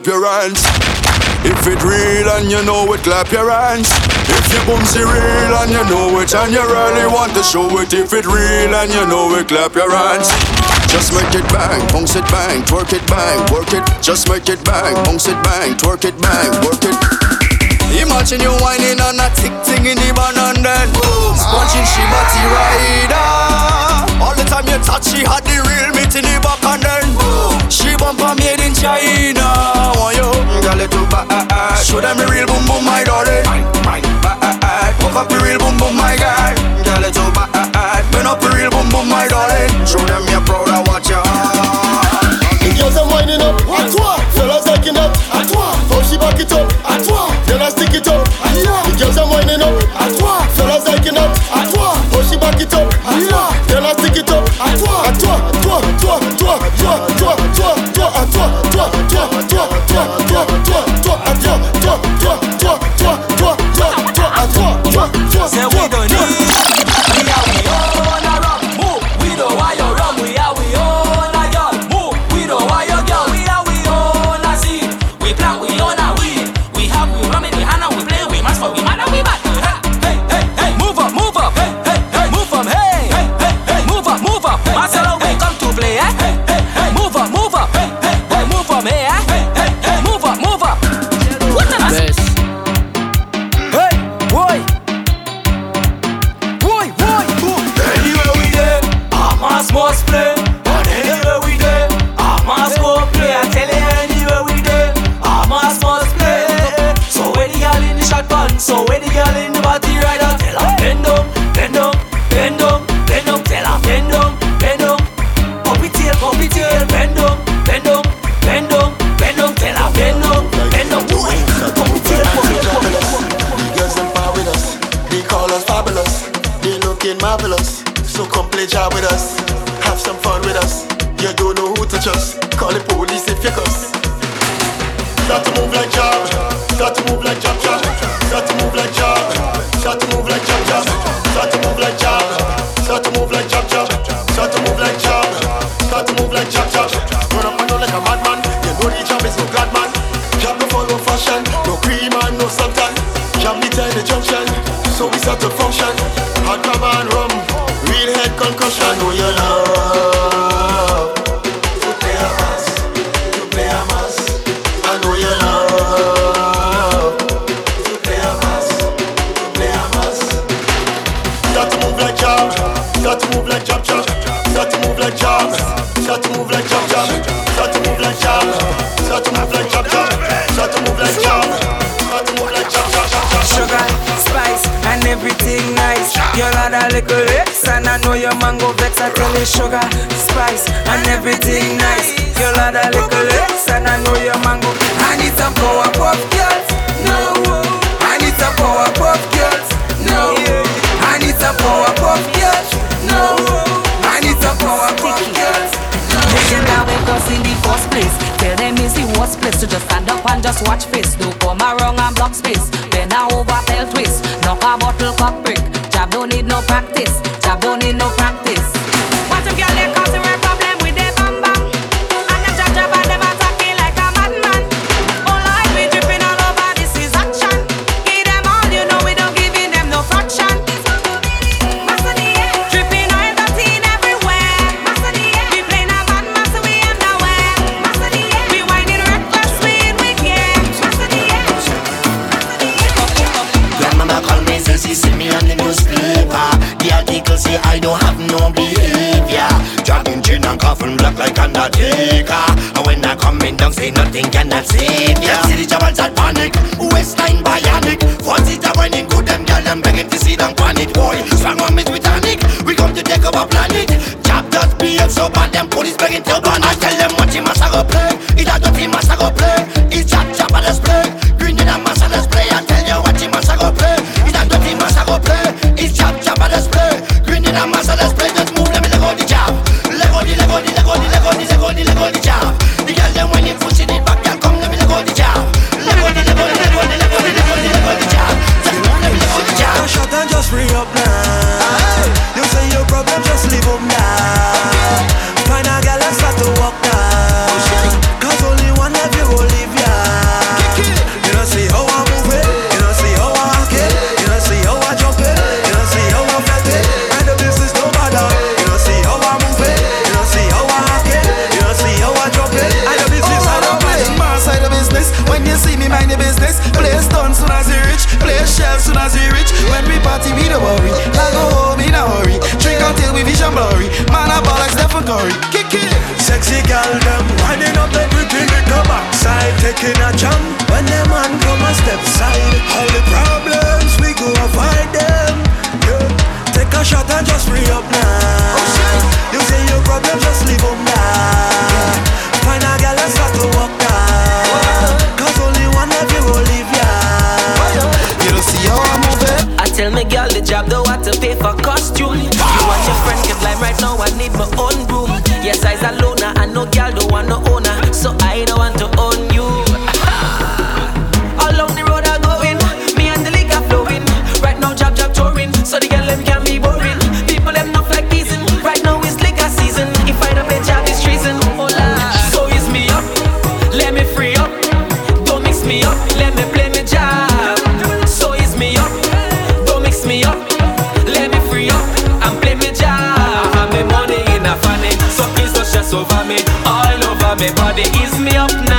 your hands. If it real and you know it, clap your hands. If your bumsy real and you know it, and you really want to show it. If it real and you know it, clap your hands. Just make it bang, bounce it bang, twerk it bang, work it. Just make it bang, bounce it bang, twerk it bang, work it. Imagine you whining on a tick ting in the van and then boom, Sponching she body rider All the time you touch she had the real meat in the back and then boom bumper made in China. Oh, yo, girl, it too bad. Show them the real boom boom, my daughter. Puff up the real boom boom, my guy. Girl, it too bad. Up the real boom boom, my darling. Show them your pro. a job with us, have some fun with us. yoga. though I had to pay for costume. You want your friends get lime right now, I need my own room. Yes, I's a loner, and no girl don't want no owner. So I don't want to Everybody ease me up now.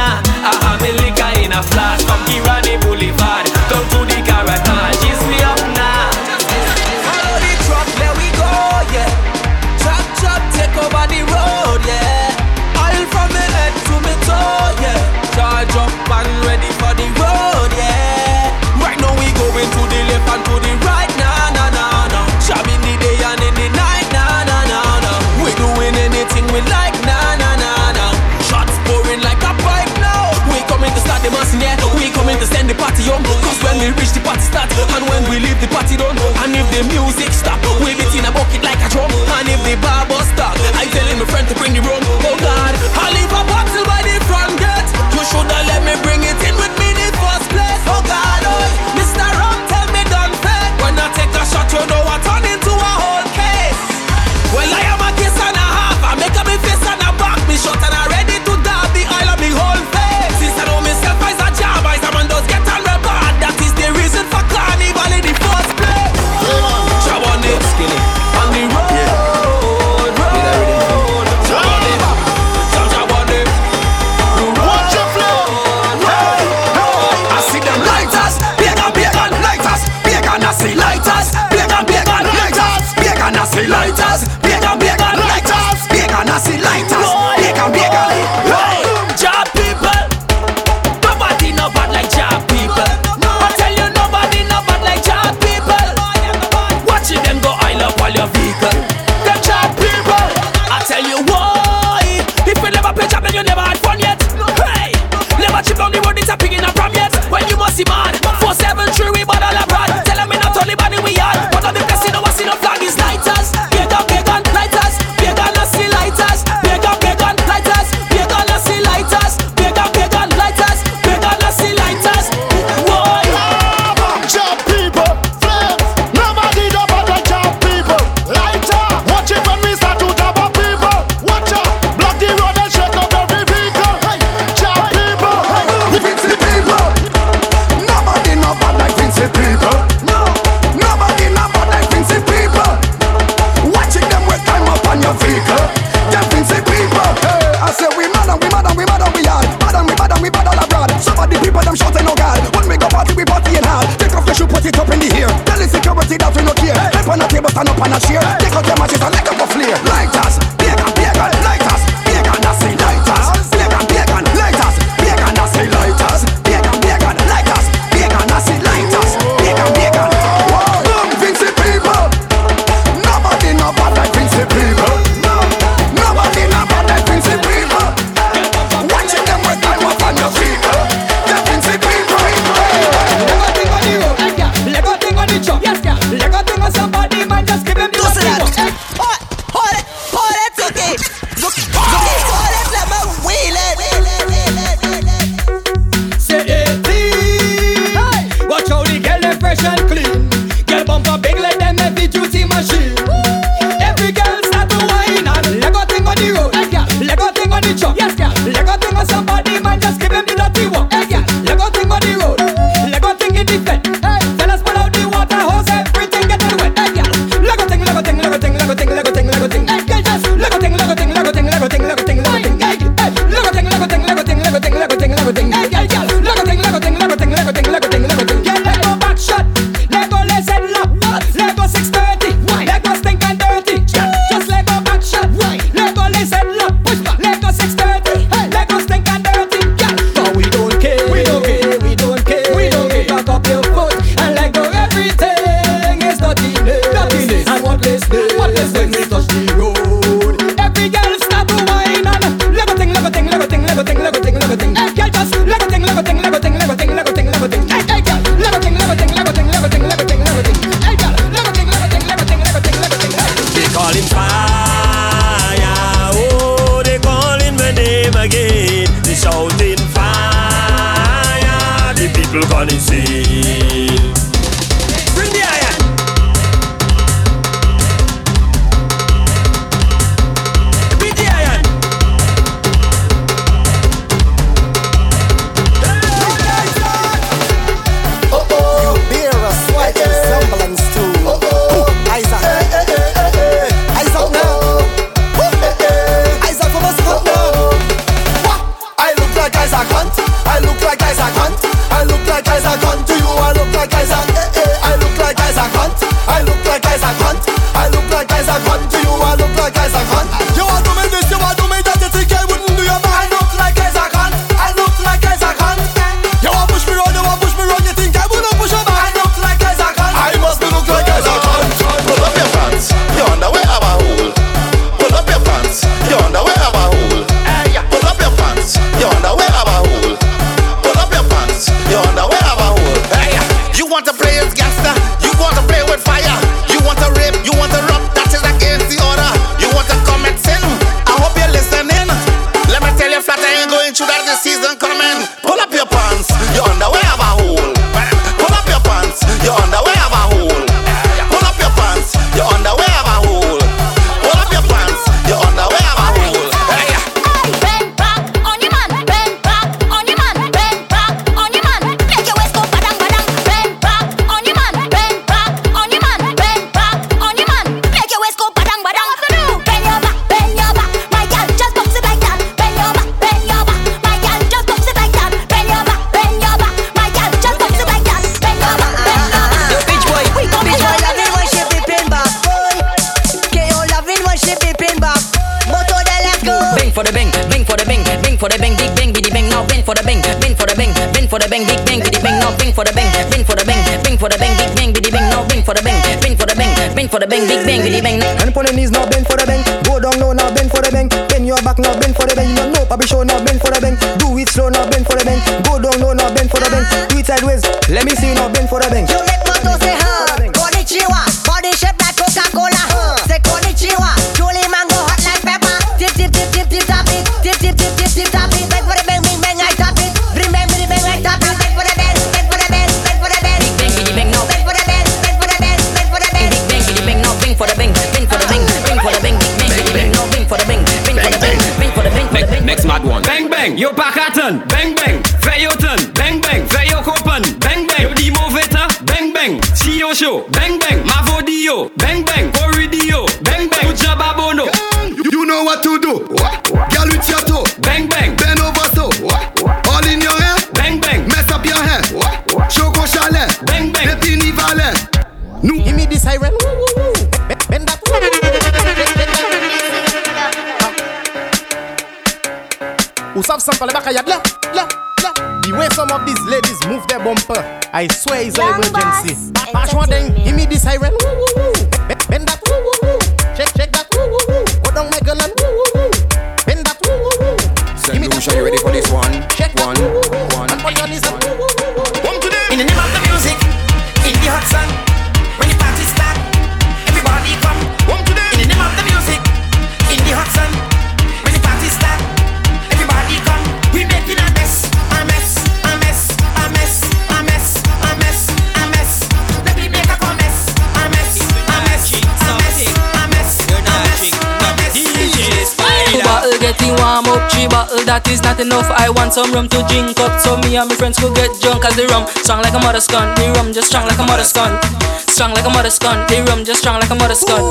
not enough. I want some rum to drink up so me and my friends could get drunk. Cause the rum strong like a mother's gun. The rum just strong like a mother's gun. Strong like a mother's gun. The rum just strong like a mother's gun.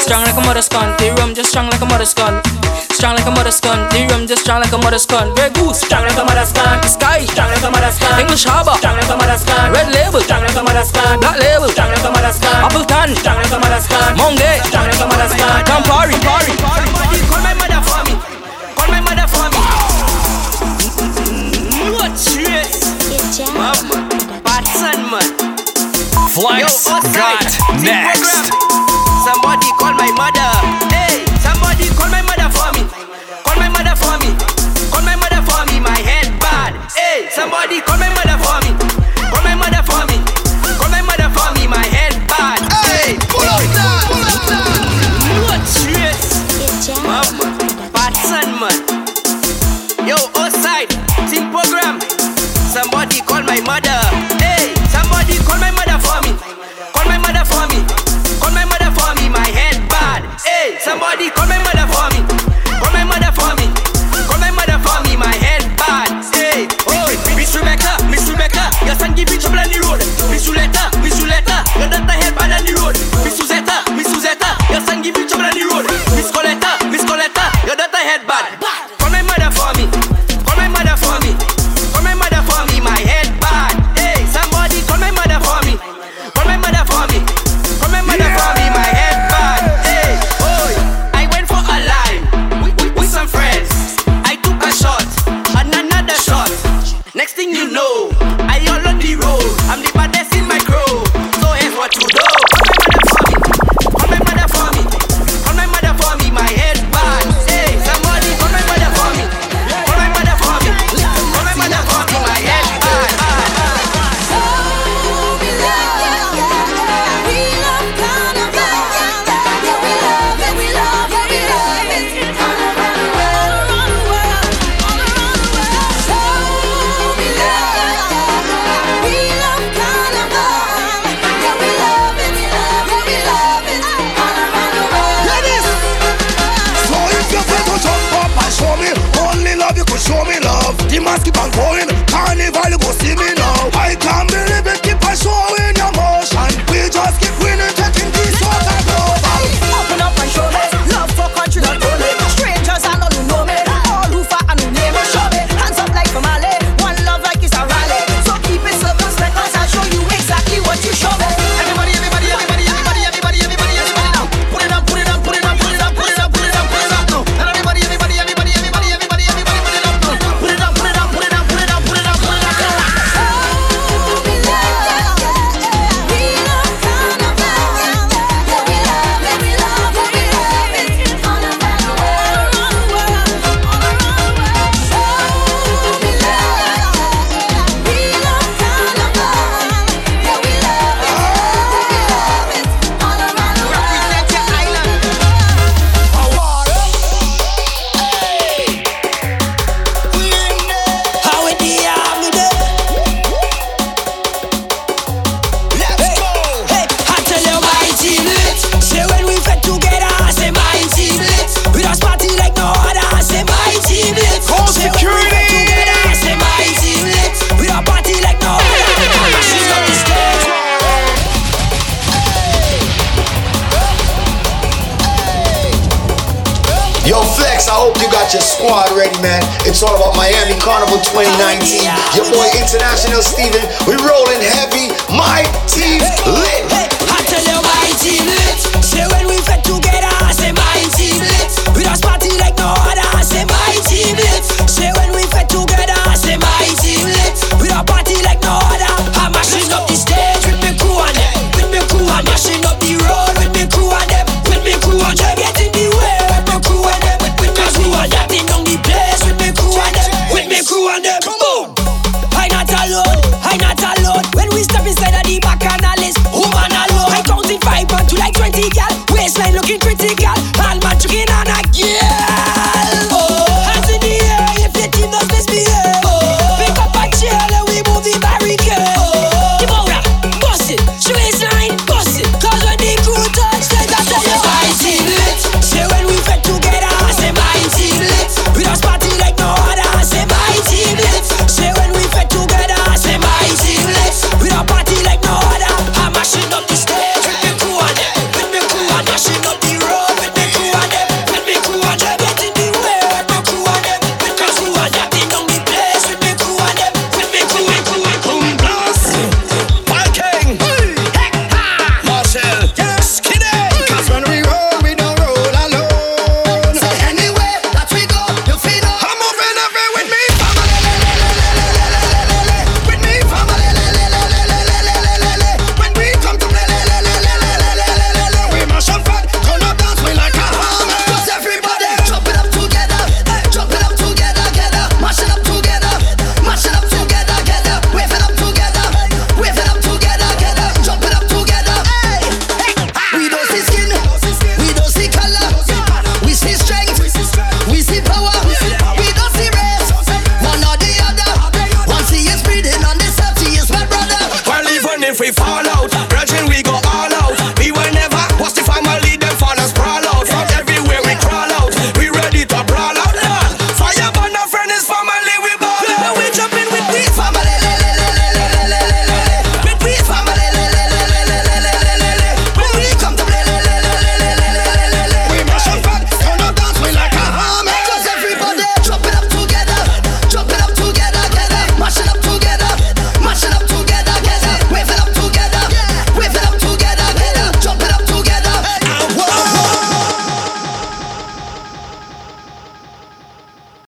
Strong like a mother's gun. The rum just strong like a mother's gun. Strong like a mother's gun. The rum just strong like a mother's gun. Grey Goose strong like a mother's gun. Sky strong like a mother's gun. English Harbor strong like a mother's gun. Red Label strong like a mother's gun. Black Label strong like a mother's gun. Appleton strong like a mother's gun. Mount Gay strong like a mother's gun. Campari. Campari. Campari. Campari. Flexx Yo, Scott next. Somebody call my mother. Hey, somebody call my